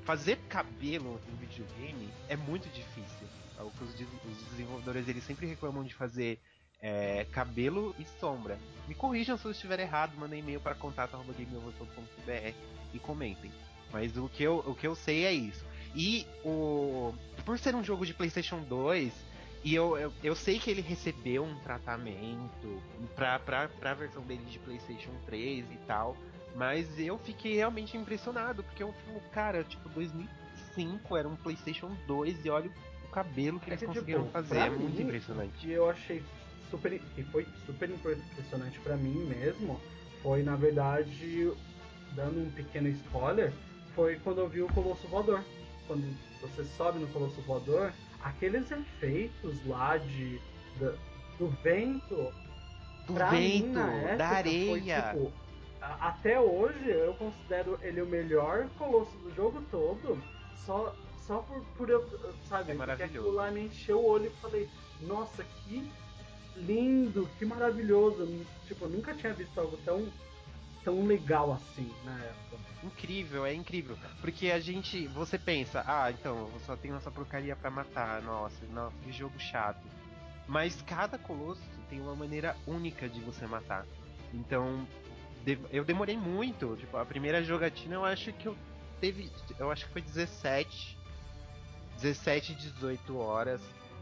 Speaker 1: Fazer cabelo em videogame é muito difícil. É os, des- os desenvolvedores eles sempre reclamam de fazer é, cabelo e sombra. Me corrijam se eu estiver errado, mandem e-mail para contato.gameover.com.br e comentem. Mas o que, eu, o que eu sei é isso. E o. Por ser um jogo de Playstation 2, e eu, eu, eu sei que ele recebeu um tratamento pra, pra, pra versão dele de Playstation 3 e tal. Mas eu fiquei realmente impressionado, porque eu falo, cara, tipo, 2005 era um PlayStation 2 e olha o cabelo que
Speaker 2: É
Speaker 1: eles
Speaker 2: que,
Speaker 1: conseguiram
Speaker 2: tipo,
Speaker 1: fazer. É muito
Speaker 2: mim,
Speaker 1: impressionante.
Speaker 2: Eu achei super. que foi super impressionante pra mim mesmo foi, na verdade, dando um pequeno spoiler, foi quando eu vi o Colosso Voador. Quando você sobe no Colosso Voador, aqueles efeitos lá de. da- do vento.
Speaker 1: Do
Speaker 2: pra
Speaker 1: vento,
Speaker 2: mim, época,
Speaker 1: da
Speaker 2: Foi,
Speaker 1: areia.
Speaker 2: tipo, a- até hoje eu considero ele o melhor colosso do jogo todo, só, só por, por eu, sabe,
Speaker 1: É
Speaker 2: porque
Speaker 1: maravilhoso.
Speaker 2: aquilo lá me encheu o olho e falei, nossa, que lindo, que maravilhoso. Tipo, eu nunca tinha visto algo tão, tão legal assim na época.
Speaker 1: Incrível, é incrível. Porque a gente. Você pensa, ah, então, eu só tenho essa porcaria pra matar. Nossa, nossa, que jogo chato. Mas cada colosso tem uma maneira única de você matar. Então, eu demorei muito. Tipo, a primeira jogatina eu acho que eu teve. Eu acho que foi 17. 17, 18 horas.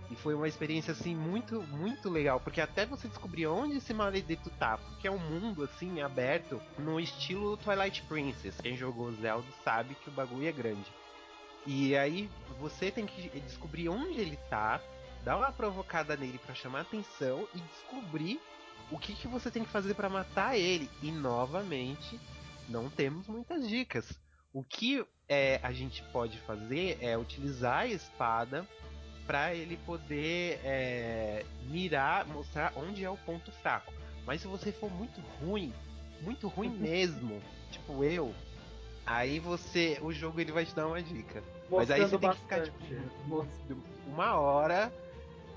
Speaker 1: E foi uma experiência assim muito, muito legal, porque até você descobrir onde esse maledeto tá, porque é um mundo assim aberto no estilo Twilight Princess. Quem jogou Zelda sabe que o bagulho é grande. E aí você tem que descobrir onde ele tá, dar uma provocada nele pra chamar atenção e descobrir o que, que você tem que fazer pra matar ele. E novamente, não temos muitas dicas. O que é, a gente pode fazer é utilizar a espada para ele poder é, mirar, mostrar onde é o ponto fraco. Mas se você for muito ruim, muito ruim mesmo, tipo eu, aí você, o jogo ele vai te dar uma dica. Mas aí
Speaker 2: Mostrando
Speaker 1: você tem que ficar
Speaker 2: bastante.
Speaker 1: tipo
Speaker 2: Most-
Speaker 1: uma hora,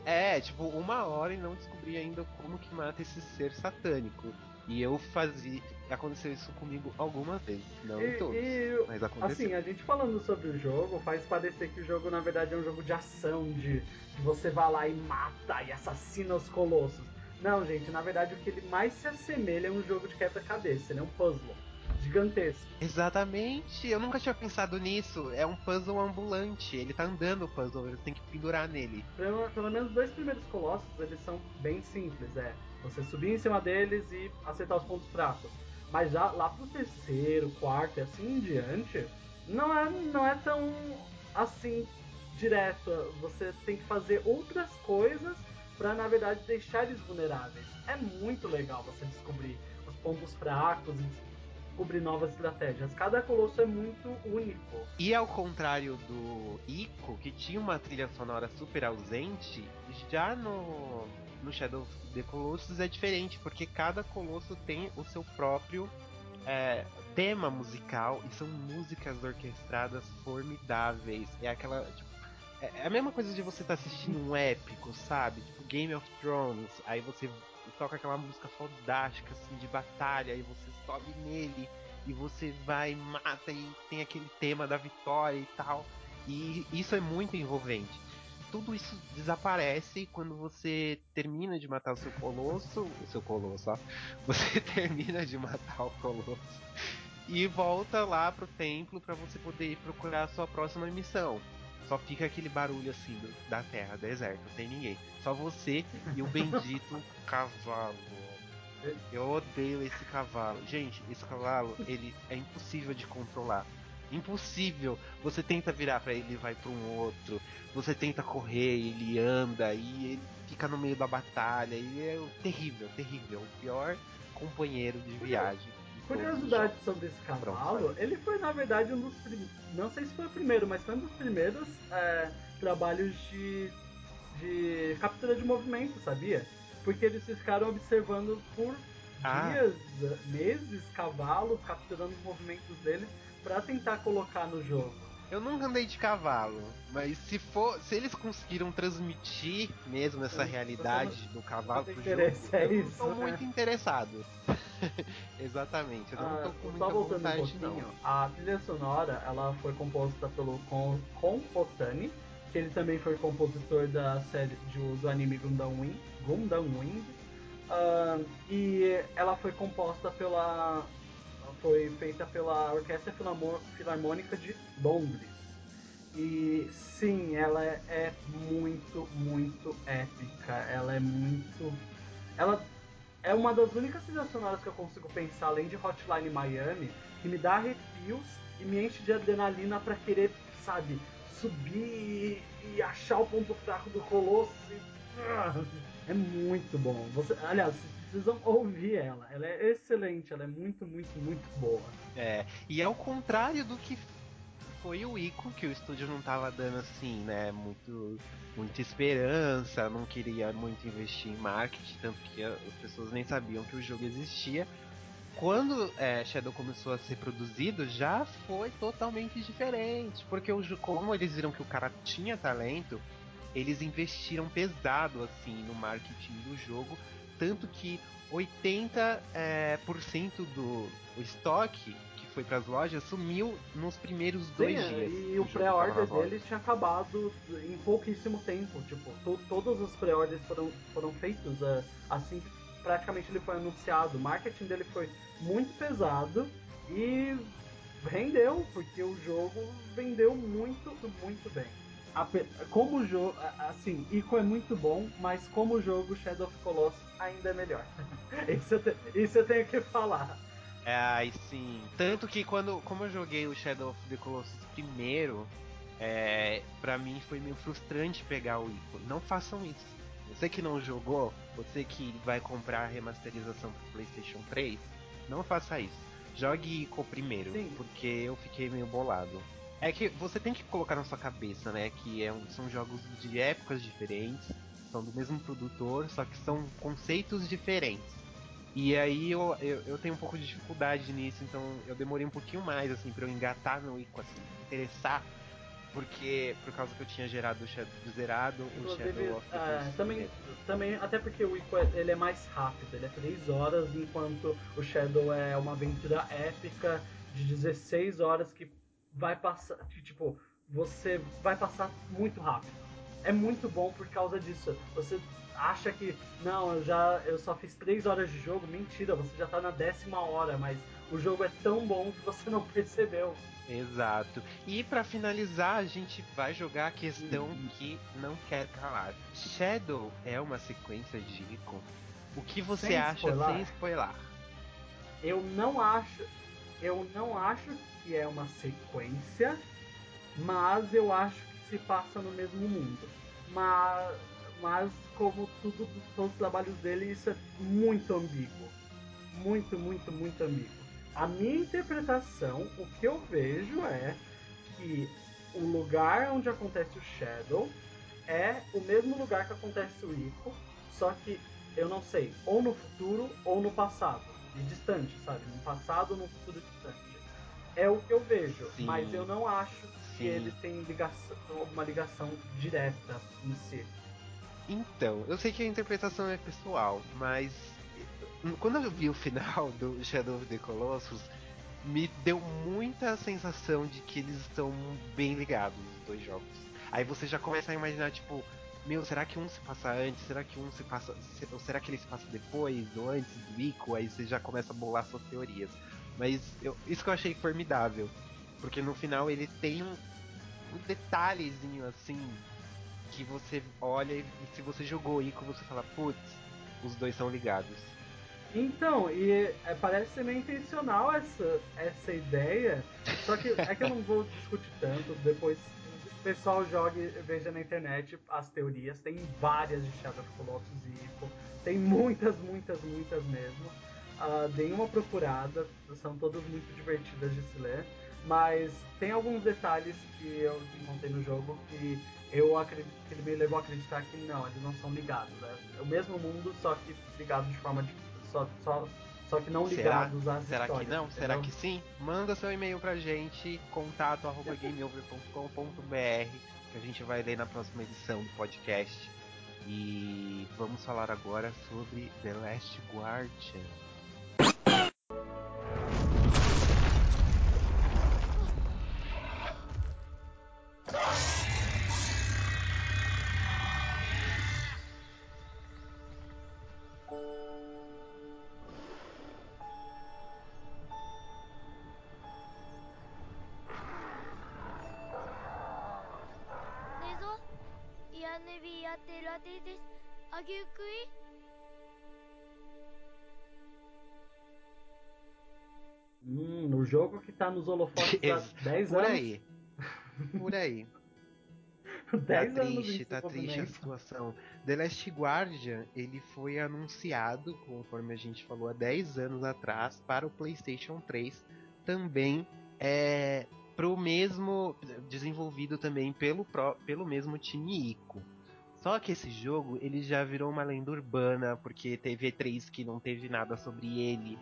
Speaker 1: é, tipo uma hora e não descobrir ainda como que mata esse ser satânico. E eu fazia, aconteceu isso comigo algumas vezes, não em
Speaker 2: E-
Speaker 1: todos,
Speaker 2: e,
Speaker 1: mas aconteceu.
Speaker 2: Assim, a gente falando sobre o jogo, faz parecer que o jogo na verdade é um jogo de ação, de, de você vai lá e mata e assassina os colossos. Não, gente, na verdade o que ele mais se assemelha é um jogo de quebra-cabeça, ele é um puzzle gigantesco.
Speaker 1: Exatamente, eu nunca tinha pensado nisso. É um puzzle ambulante. Ele tá andando o puzzle, você tem que pendurar nele.
Speaker 2: Pelo, pelo menos os dois primeiros colossos, eles são bem simples, é. Você subir em cima deles e acertar os pontos fracos. Mas já lá pro terceiro, quarto e assim em diante, não é, não é tão assim direto. Você tem que fazer outras coisas pra na verdade deixar eles vulneráveis. É muito legal você descobrir os pontos fracos e descobrir novas estratégias. Cada colosso é muito único.
Speaker 1: E ao contrário do Ico, que tinha uma trilha sonora super ausente, já no, no Shadow of the Colossus é diferente, porque cada colosso tem o seu próprio é, tema musical e são músicas orquestradas formidáveis. É aquela. Tipo, é é a mesma coisa de você estar assistindo um épico, sabe? Tipo Game of Thrones. Aí você toca aquela música fodástica assim de batalha e você sobe nele e você vai mata e tem aquele tema da vitória e tal. E isso é muito envolvente. Tudo isso desaparece quando você termina de matar o seu colosso, o seu colosso, ó. Você termina de matar o colosso e volta lá pro templo para você poder procurar a sua próxima missão. só fica aquele barulho assim do, da terra, deserto, não tem ninguém. Só você e o bendito cavalo. Eu odeio esse cavalo. Gente, esse cavalo, ele é impossível de controlar. Impossível. Você tenta virar para ele, vai para um outro. Você tenta correr, ele anda e ele fica no meio da batalha. E é terrível, terrível. O pior companheiro de viagem.
Speaker 2: Curiosidade sobre esse cavalo, ele foi na verdade um dos primeiros. Não sei se foi o primeiro, mas foi um dos primeiros é, trabalhos de, de captura de movimento, sabia? Porque eles ficaram observando por ah. dias, meses, cavalos, capturando os movimentos deles para tentar colocar no jogo.
Speaker 1: Eu nunca andei de cavalo, mas se for, se eles conseguiram transmitir mesmo essa realidade do cavalo pro jogo,
Speaker 2: é
Speaker 1: eu
Speaker 2: isso,
Speaker 1: tô muito interessado. Exatamente, eu não ah, tô com muita vontade,
Speaker 2: um
Speaker 1: não.
Speaker 2: a trilha sonora, ela foi composta pelo Kon, Kon Otani, que ele também foi compositor da série de, do anime Gundam Wing, Gundam Wing. Uh, e ela foi composta pela foi feita pela Orquestra Filarmônica de Londres. E sim, ela é, muito, muito épica. Ela é muito. Ela é uma das únicas trilhas que eu consigo pensar, além de Hotline Miami, que me dá arrepios e me enche de adrenalina para querer, sabe, subir e achar o ponto fraco do Colosso. E... É muito bom. Você, aliás, precisam ouvir ela. Ela é excelente, ela é muito, muito, muito boa.
Speaker 1: É, e é o contrário do que foi o Ico, que o estúdio não tava dando assim, né, muito, muita esperança, não queria muito investir em marketing, tanto que as pessoas nem sabiam que o jogo existia. Quando é, Shadow começou a ser produzido, já foi totalmente diferente, porque o, como eles viram que o cara tinha talento, eles investiram pesado assim no marketing do jogo tanto que 80% é, por cento do estoque que foi para as lojas sumiu nos primeiros dois Sim, dias.
Speaker 2: E o pré-order deles tinha acabado em pouquíssimo tempo. Tipo, to todos os pré-orders foram, foram feitos uh, assim que praticamente ele foi anunciado. O marketing dele foi muito pesado e rendeu, porque o jogo vendeu muito, muito bem como o jogo, assim, Ico é muito bom, mas como jogo, Shadow of Colossus ainda é melhor. isso, eu te, isso eu tenho que falar.
Speaker 1: É, aí sim. Tanto que quando, como eu joguei o Shadow of the Colossus primeiro, é, para mim foi meio frustrante pegar o Ico. Não façam isso. Você que não jogou, você que vai comprar a remasterização pro PlayStation 3, não faça isso. Jogue Ico primeiro, sim. porque eu fiquei meio bolado. É que você tem que colocar na sua cabeça, né? Que é um, são jogos de épocas diferentes, são do mesmo produtor, só que são conceitos diferentes. E aí eu, eu, eu, tenho um pouco de dificuldade nisso, então eu demorei um pouquinho mais, assim, pra eu engatar no Ico, assim, interessar. Porque, por causa que eu tinha gerado o Shadow, zerado Inclusive, o Shadow of the
Speaker 2: uh, também, também, até porque o Ico é, ele é mais rápido, ele é 3 horas, enquanto o Shadow é uma aventura épica de 16 horas que vai passar. Tipo, você vai passar muito rápido. É muito bom por causa disso. Você acha que, não, eu já eu só fiz 3 horas de jogo. Mentira, você já tá na décima hora, mas o jogo é tão bom que você não percebeu.
Speaker 1: Exato. E para finalizar, a gente vai jogar a questão hum. que não quer calar. Shadow é uma sequência de Ico? O que você sem acha spoiler. sem spoiler?
Speaker 2: Eu não acho. Eu não acho que é uma sequência, mas eu acho que se passa no mesmo mundo. Mas, mas como tudo, todos os trabalhos dele, isso é muito ambíguo. Muito, muito, muito ambíguo. A minha interpretação, o que eu vejo é que o lugar onde acontece o Shadow é o mesmo lugar que acontece o Ico, só que eu não sei, ou no futuro ou no passado, e distante, sabe? No passado ou no futuro distante. É o que eu vejo, Sim. mas eu não acho que Sim. eles têm ligação, alguma ligação direta em si.
Speaker 1: Então, eu sei que a interpretação é pessoal, mas quando eu vi o final do Shadow of the Colossus, me deu muita sensação de que eles estão bem ligados, os dois jogos. Aí você já começa a imaginar, tipo, meu, será que um se passa antes? Será que um se passa. Ou será que ele se passa depois ou antes do Ico? Aí você já começa a bolar suas teorias. Mas eu, isso que eu achei formidável. Porque no final ele tem um, um detalhezinho assim que você olha e se você jogou Ico, você fala, putz, os dois são ligados.
Speaker 2: Então, e é, parece ser meio intencional essa, essa ideia, só que é que eu não vou discutir tanto, depois pessoal jogue, veja na internet as teorias, tem várias de Shadow of Colossus e Ico, tem muitas, muitas, muitas mesmo. Uh, uma procurada, são todas muito divertidas de se ler, mas tem alguns detalhes que eu encontrei no jogo que eu acredito que ele me levou a acreditar que não, eles não são ligados. Né? É o mesmo mundo, só que ligados de forma de, só, só, só que não ligados
Speaker 1: Será? às Será que não? Entendeu? Será que sim? Manda seu e-mail pra gente, contato arroba gameover.com.br, que a gente vai ler na próxima edição do podcast. E vamos falar agora sobre The Last Guardian.
Speaker 2: あげくい Hum, o jogo que tá nos holofotes há 10
Speaker 1: Por anos. aí. Por aí. 10 tá triste, tá triste a situação. The Last Guardian, ele foi anunciado, conforme a gente falou, há 10 anos atrás, para o PlayStation 3, também é pro mesmo desenvolvido também pelo, pelo mesmo time Ico. Só que esse jogo ele já virou uma lenda urbana, porque teve E3 que não teve nada sobre ele.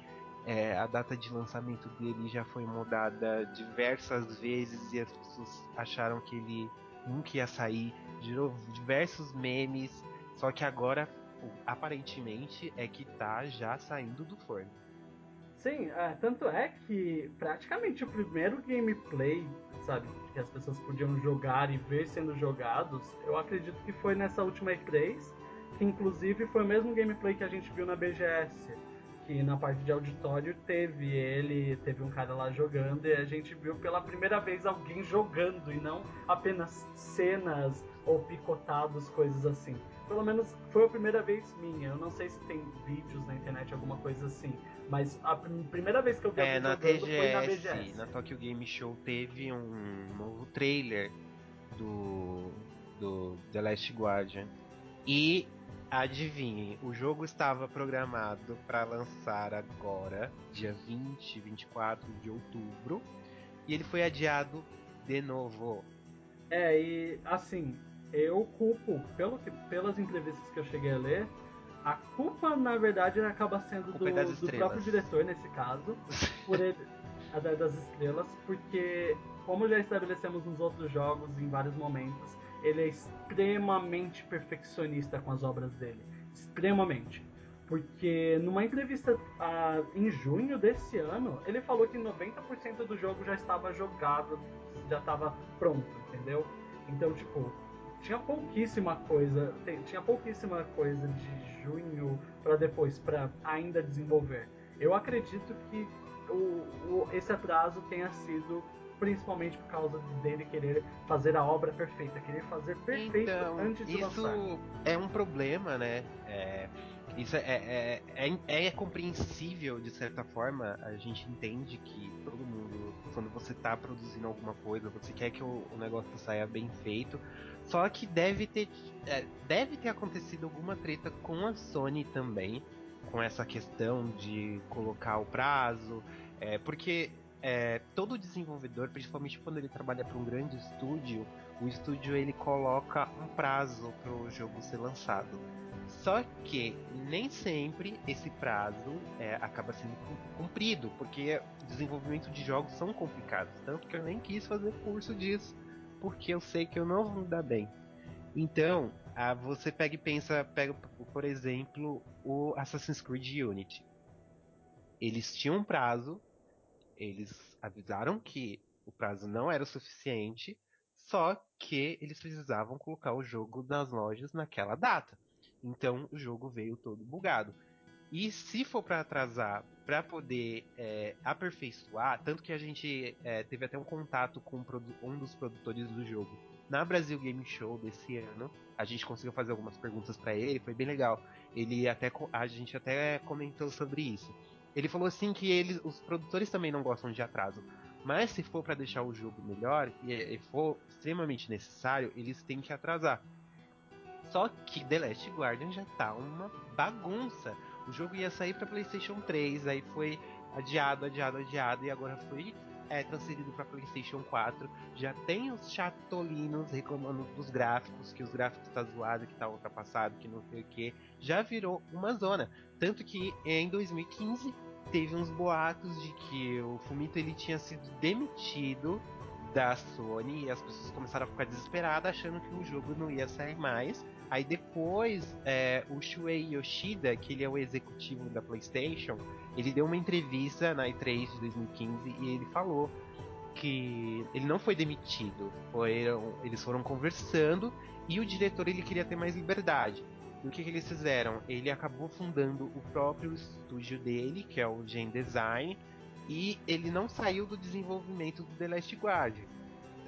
Speaker 1: É, a data de lançamento dele já foi mudada diversas vezes e as pessoas acharam que ele nunca ia sair. Gerou diversos memes. Só que agora, aparentemente, é que tá já saindo do forno.
Speaker 2: Sim, é, tanto é que praticamente o primeiro gameplay, sabe, que as pessoas podiam jogar e ver sendo jogados, eu acredito que foi nessa última E3, que inclusive foi o mesmo gameplay que a gente viu na BGS, que na parte de auditório teve ele, teve um cara lá jogando e a gente viu pela primeira vez alguém jogando e não apenas cenas ou picotados, coisas assim. Pelo menos foi a primeira vez minha. Eu não sei se tem vídeos na internet, alguma coisa assim. Mas a primeira vez que eu vi
Speaker 1: é, na TGS, foi na BGS. Na Tokyo Game Show teve um novo trailer do, do The Last Guardian. E adivinhem, o jogo estava programado para lançar agora, dia 20, 24 de outubro. E ele foi adiado de novo.
Speaker 2: É, e assim, eu culpo, pelo que, pelas entrevistas que eu cheguei a ler, a culpa, na verdade, acaba sendo do,
Speaker 1: é
Speaker 2: do próprio diretor, nesse caso, por ele, a das estrelas, porque, como já estabelecemos nos outros jogos em vários momentos, ele é extremamente perfeccionista com as obras dele. Extremamente. Porque numa entrevista ah, em junho desse ano, ele falou que 90% do jogo já estava jogado, já estava pronto, entendeu? Então, tipo, tinha pouquíssima coisa, tinha pouquíssima coisa de junho para depois para ainda desenvolver. Eu acredito que o, o, esse atraso tenha sido principalmente por causa dele querer fazer a obra perfeita, querer fazer perfeito então, antes de
Speaker 1: isso. Isso é um problema, né? É, isso é, é, é, é, compreensível de certa forma. A gente entende que todo mundo, quando você está produzindo alguma coisa, você quer que o, o negócio saia bem feito. Só que deve ter, é, deve ter acontecido alguma treta com a Sony também, com essa questão de colocar o prazo, é, porque é, todo desenvolvedor, principalmente quando ele trabalha para um grande estúdio, o estúdio ele coloca um prazo para o jogo ser lançado. Só que nem sempre esse prazo é, acaba sendo cumprido, porque desenvolvimento de jogos são complicados. Tanto que eu nem quis fazer curso disso, porque eu sei que eu não vou me dar bem. Então, você pega e pensa, pega por exemplo o Assassin's Creed Unity. Eles tinham um prazo eles avisaram que o prazo não era o suficiente, só que eles precisavam colocar o jogo nas lojas naquela data. Então o jogo veio todo bugado. E se for para atrasar, para poder é, aperfeiçoar, tanto que a gente é, teve até um contato com um dos produtores do jogo na Brasil Game Show desse ano, a gente conseguiu fazer algumas perguntas para ele, foi bem legal. Ele até a gente até comentou sobre isso. Ele falou assim que eles, os produtores também não gostam de atraso, mas se for para deixar o jogo melhor e, e for extremamente necessário, eles têm que atrasar. Só que The Last Guardian já tá uma bagunça. O jogo ia sair para PlayStation 3, aí foi adiado, adiado, adiado e agora foi é transferido para PlayStation 4. Já tem os chatolinos reclamando dos gráficos, que os gráficos tá zoado, que tá ultrapassado, que não sei o que. Já virou uma zona. Tanto que em 2015 teve uns boatos de que o Fumito ele tinha sido demitido da Sony e as pessoas começaram a ficar desesperadas achando que o jogo não ia sair mais. Aí depois é, o Shuei Yoshida, que ele é o executivo da PlayStation, ele deu uma entrevista na E3 de 2015 e ele falou que ele não foi demitido, foram, eles foram conversando e o diretor ele queria ter mais liberdade. E o que, que eles fizeram? Ele acabou fundando o próprio estúdio dele, que é o Gen Design, e ele não saiu do desenvolvimento do The Last Guard.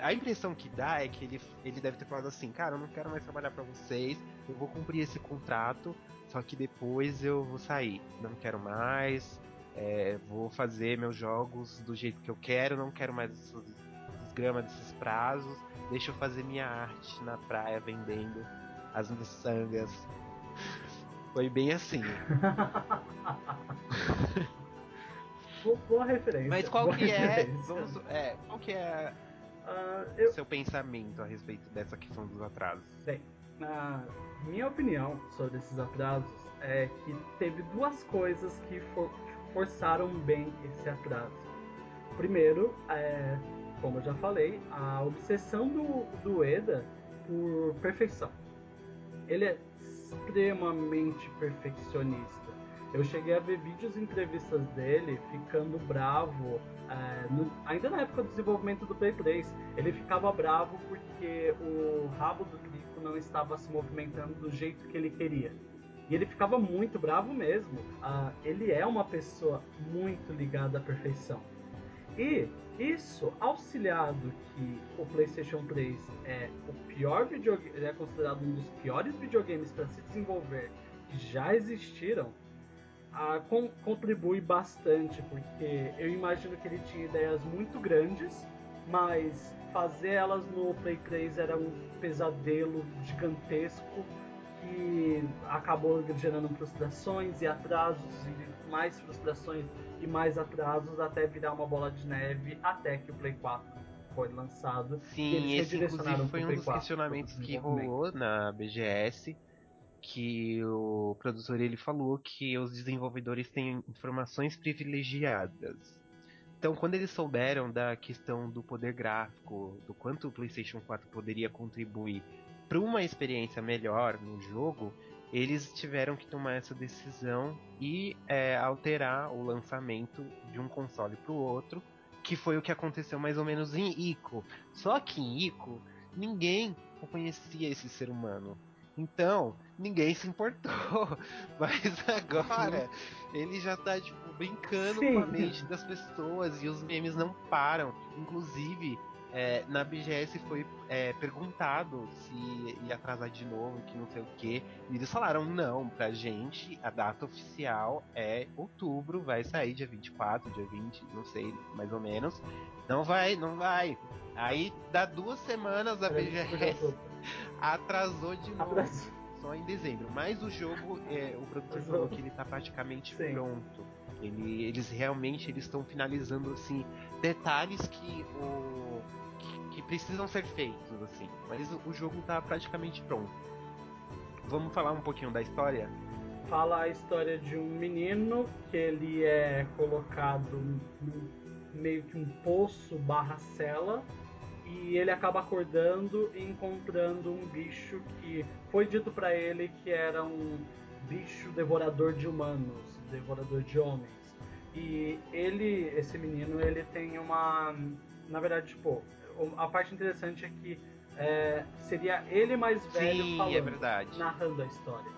Speaker 1: A impressão que dá é que ele, ele deve ter falado assim, cara, eu não quero mais trabalhar para vocês, eu vou cumprir esse contrato, só que depois eu vou sair. Não quero mais, é, vou fazer meus jogos do jeito que eu quero, não quero mais essas desgramas desses prazos, deixa eu fazer minha arte na praia vendendo as miçangas. Foi bem assim.
Speaker 2: boa referência.
Speaker 1: Mas qual
Speaker 2: boa
Speaker 1: que é, vamos, é, qual que é
Speaker 2: uh, eu...
Speaker 1: seu pensamento a respeito dessa questão dos atrasos?
Speaker 2: Bem, na minha opinião sobre esses atrasos é que teve duas coisas que for, forçaram bem esse atraso. Primeiro, é, como eu já falei, a obsessão do, do Eda por perfeição. Ele é extremamente perfeccionista. Eu cheguei a ver vídeos e entrevistas dele ficando bravo, é, no, ainda na época do desenvolvimento do Play 3. Ele ficava bravo porque o rabo do Trico não estava se movimentando do jeito que ele queria. E ele ficava muito bravo mesmo. Uh, ele é uma pessoa muito ligada à perfeição. E isso, auxiliado que o PlayStation 3 é o pior videogame, é considerado um dos piores videogames para se desenvolver que já existiram, uh, com, contribui bastante, porque eu imagino que ele tinha ideias muito grandes, mas fazer elas no Play 3 era um pesadelo gigantesco que acabou gerando frustrações e atrasos e mais frustrações e mais atrasos até virar uma bola de neve até que o Play 4 foi lançado.
Speaker 1: Sim, esse inclusive foi um dos questionamentos que rolou na BGS que o produtor ele falou que os desenvolvedores têm informações privilegiadas. Então, quando eles souberam da questão do poder gráfico, do quanto o PlayStation 4 poderia contribuir para uma experiência melhor no jogo, eles tiveram que tomar essa decisão e é, alterar o lançamento de um console para o outro, que foi o que aconteceu mais ou menos em Ico. Só que em Ico, ninguém conhecia esse ser humano. Então, ninguém se importou. Mas agora, ele já tá, tipo, brincando Sim. com a mente das pessoas e os memes não param. Inclusive, é, na BGS foi é, perguntado se ia atrasar de novo, que não sei o que. E eles falaram: não, pra gente a data oficial é outubro, vai sair dia 24, dia 20, não sei, mais ou menos. Não vai, não vai. Aí dá duas semanas a BGS atrasou de novo. Só em dezembro. Mas o jogo, é, o produtor falou que ele tá praticamente Sim. pronto. Ele, eles realmente eles estão finalizando assim detalhes que o que precisam ser feitos, assim. Mas o, jogo tá praticamente pronto. Vamos falar um pouquinho da história?
Speaker 2: Fala a história de um menino que ele é colocado no meio que um poço barra cela e ele acaba acordando e encontrando um bicho que foi dito para ele que era um bicho devorador de humanos, devorador de homens. E ele, esse menino, ele tem uma, na verdade, tipo, a parte interessante é que é, seria ele mais velho
Speaker 1: Sim,
Speaker 2: falando,
Speaker 1: é verdade.
Speaker 2: narrando a história.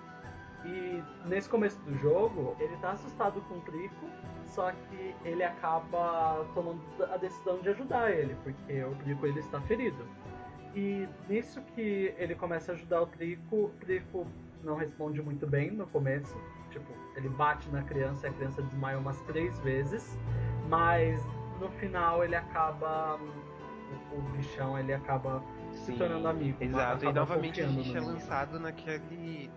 Speaker 2: E nesse começo do jogo, ele tá assustado com o Trico, só que ele acaba tomando a decisão de ajudar ele, porque o Trico ele está ferido. E nisso que ele começa a ajudar o Trico, o Trico não responde muito bem no começo. Tipo, ele bate na criança e a criança desmaia umas três vezes. Mas no final ele acaba. O, o bichão ele acaba Sim, se tornando amigo.
Speaker 1: Exato, e novamente a gente é lançado naquele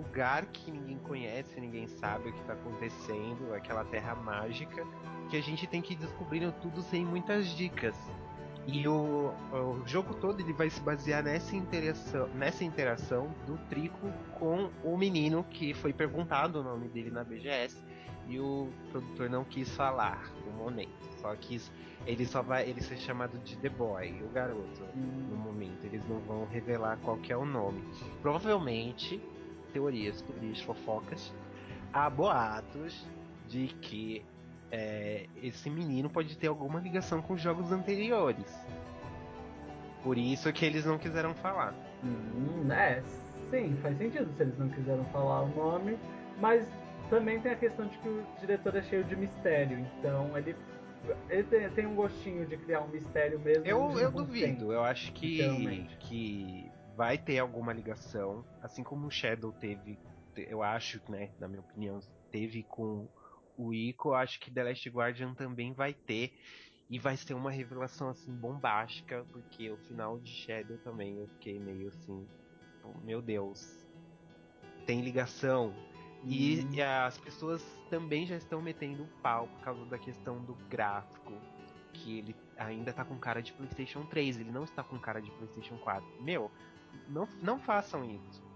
Speaker 1: lugar que ninguém conhece, ninguém sabe o que está acontecendo, aquela terra mágica, que a gente tem que ir descobrindo tudo sem muitas dicas. E o, o jogo todo ele vai se basear nessa interação, nessa interação do Trico com o menino que foi perguntado o nome dele na BGS e o produtor não quis falar no momento. Só quis ele só vai ele ser chamado de The Boy, o garoto, no momento. Eles não vão revelar qual é o nome. Provavelmente, teorias, teorias fofocas, há boatos de que é, esse menino pode ter alguma ligação com os jogos anteriores. Por isso que eles não quiseram falar.
Speaker 2: Hum, é, sim, faz sentido se eles não quiseram falar o nome, mas também tem a questão de que o diretor é cheio de mistério, então ele, ele tem, tem um gostinho de criar um mistério mesmo.
Speaker 1: Eu, eu duvido, tem, eu acho que, que vai ter alguma ligação, assim como o Shadow teve, eu acho, né, na minha opinião, teve com o Ico, acho que The Last Guardian também vai ter. E vai ser uma revelação assim bombástica, porque o final de Shadow também eu fiquei meio assim, meu Deus, tem ligação. E, uhum. e, as pessoas também já estão metendo o pau por causa da questão do gráfico. Que ele ainda tá com cara de PlayStation 3, ele não está com cara de PlayStation 4. Meu, não, não façam isso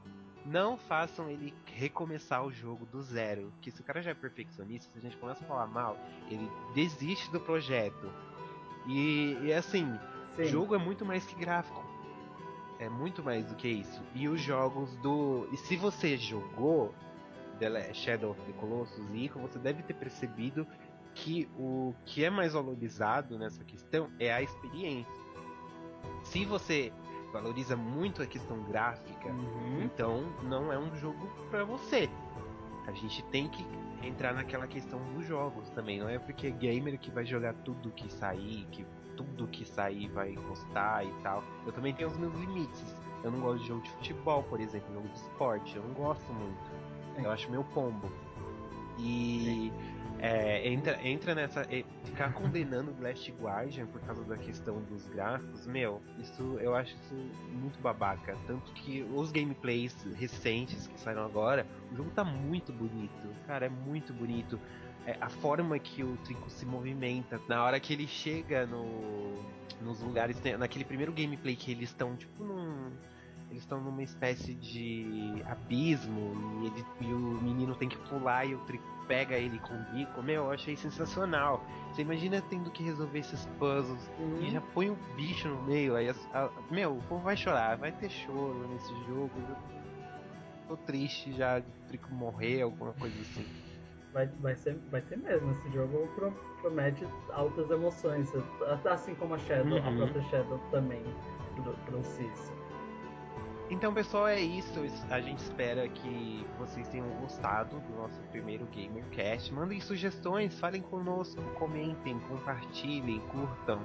Speaker 1: não façam ele recomeçar o jogo do zero. Que se o cara já é perfeccionista, se a gente começa a falar mal, ele desiste do projeto. E, e assim, Sim. jogo é muito mais que gráfico. É muito mais do que isso. E os jogos do. E se você jogou Shadow of the Colossus e Ico, você deve ter percebido que o que é mais valorizado nessa questão é a experiência. Se você valoriza muito a questão gráfica, uhum. então não é um jogo para você. A gente tem que entrar naquela questão dos jogos também, não é porque é gamer que vai jogar tudo que sair, que tudo que sair vai gostar e tal. Eu também tenho os meus limites. Eu não gosto de jogo de futebol, por exemplo, jogo de esporte, eu não gosto muito. Eu acho meu pombo. E é, entra, entra nessa. Ficar condenando o Last Guardian por causa da questão dos gráficos, meu, isso eu acho isso muito babaca. Tanto que os gameplays recentes que saíram agora, o jogo tá muito bonito. Cara, é muito bonito. É, a forma que o Trico se movimenta, na hora que ele chega no, nos lugares. Naquele primeiro gameplay que eles estão, tipo, num eles estão numa espécie de abismo e, ele, e, o menino tem que pular e o Trico pega ele com o bico, meu, eu achei sensacional. Você imagina tendo que resolver esses puzzles uhum. e já põe um bicho no meio, aí a, meu, o povo vai chorar, vai ter choro nesse jogo. Eu tô triste já de Trico morrer, alguma coisa assim.
Speaker 2: Vai, vai, ser, vai ser mesmo, esse jogo promete altas emoções, assim como a Shadow, uhum. a própria Shadow também trouxe isso.
Speaker 1: Então, pessoal, é isso. A gente espera que vocês tenham gostado do nosso primeiro GamerCast. Mandem sugestões, falem conosco, comentem, compartilhem, curtam,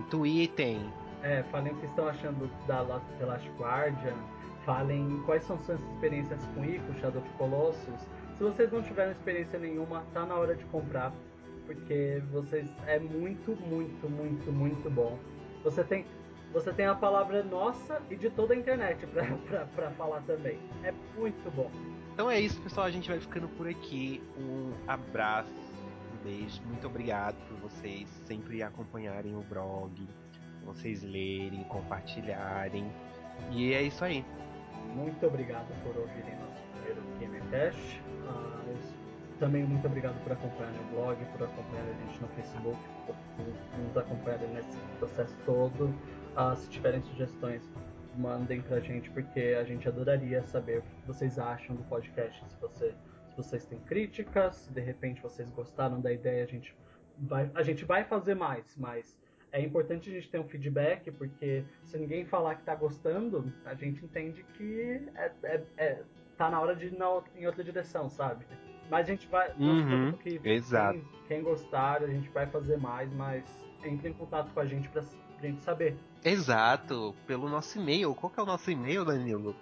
Speaker 1: e tweetem.
Speaker 2: É, falem o que estão achando da The Last Guardian. Falem quais são suas experiências com Ico, Shadow of Colossus. Se vocês não tiveram experiência nenhuma, tá na hora de comprar. Porque vocês é muito, muito, muito, muito bom. Você tem você tem a palavra nossa e de toda a internet para falar também. É muito bom.
Speaker 1: Então é isso, pessoal. A gente vai ficando por aqui. Um abraço, um beijo. Muito obrigado por vocês sempre acompanharem o blog, vocês lerem, compartilharem. E é isso aí.
Speaker 2: Muito obrigado por ouvirem nosso primeiro GamerCast. Uh, também muito obrigado por acompanhar o blog, por acompanhar a gente no Facebook, por nos acompanhar nesse processo todo. Uh, se tiverem sugestões, mandem pra gente, porque a gente adoraria saber o que vocês acham do podcast. Se, você, se vocês têm críticas, se de repente vocês gostaram da ideia, a gente vai, a gente vai fazer mais, mas é importante a gente ter um feedback, porque se ninguém falar que tá gostando, a gente entende que é, é, é tá na hora de ir na, em outra direção, sabe? Mas a gente vai.
Speaker 1: Uhum,
Speaker 2: que
Speaker 1: exato.
Speaker 2: Quem, quem, gostar, a gente vai fazer mais, mas entre em contato com a gente pra, pra gente saber.
Speaker 1: Exato, pelo nosso e-mail. Qual que é o nosso e-mail, Danilo?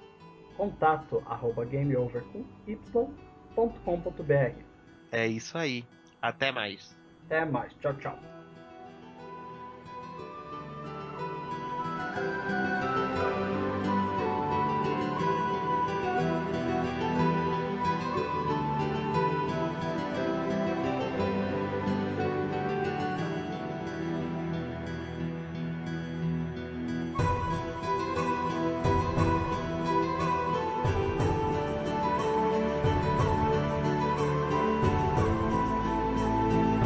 Speaker 2: Contato arroba gameover.com.br.
Speaker 1: É isso aí. Até mais.
Speaker 2: Até mais. Tchau, tchau.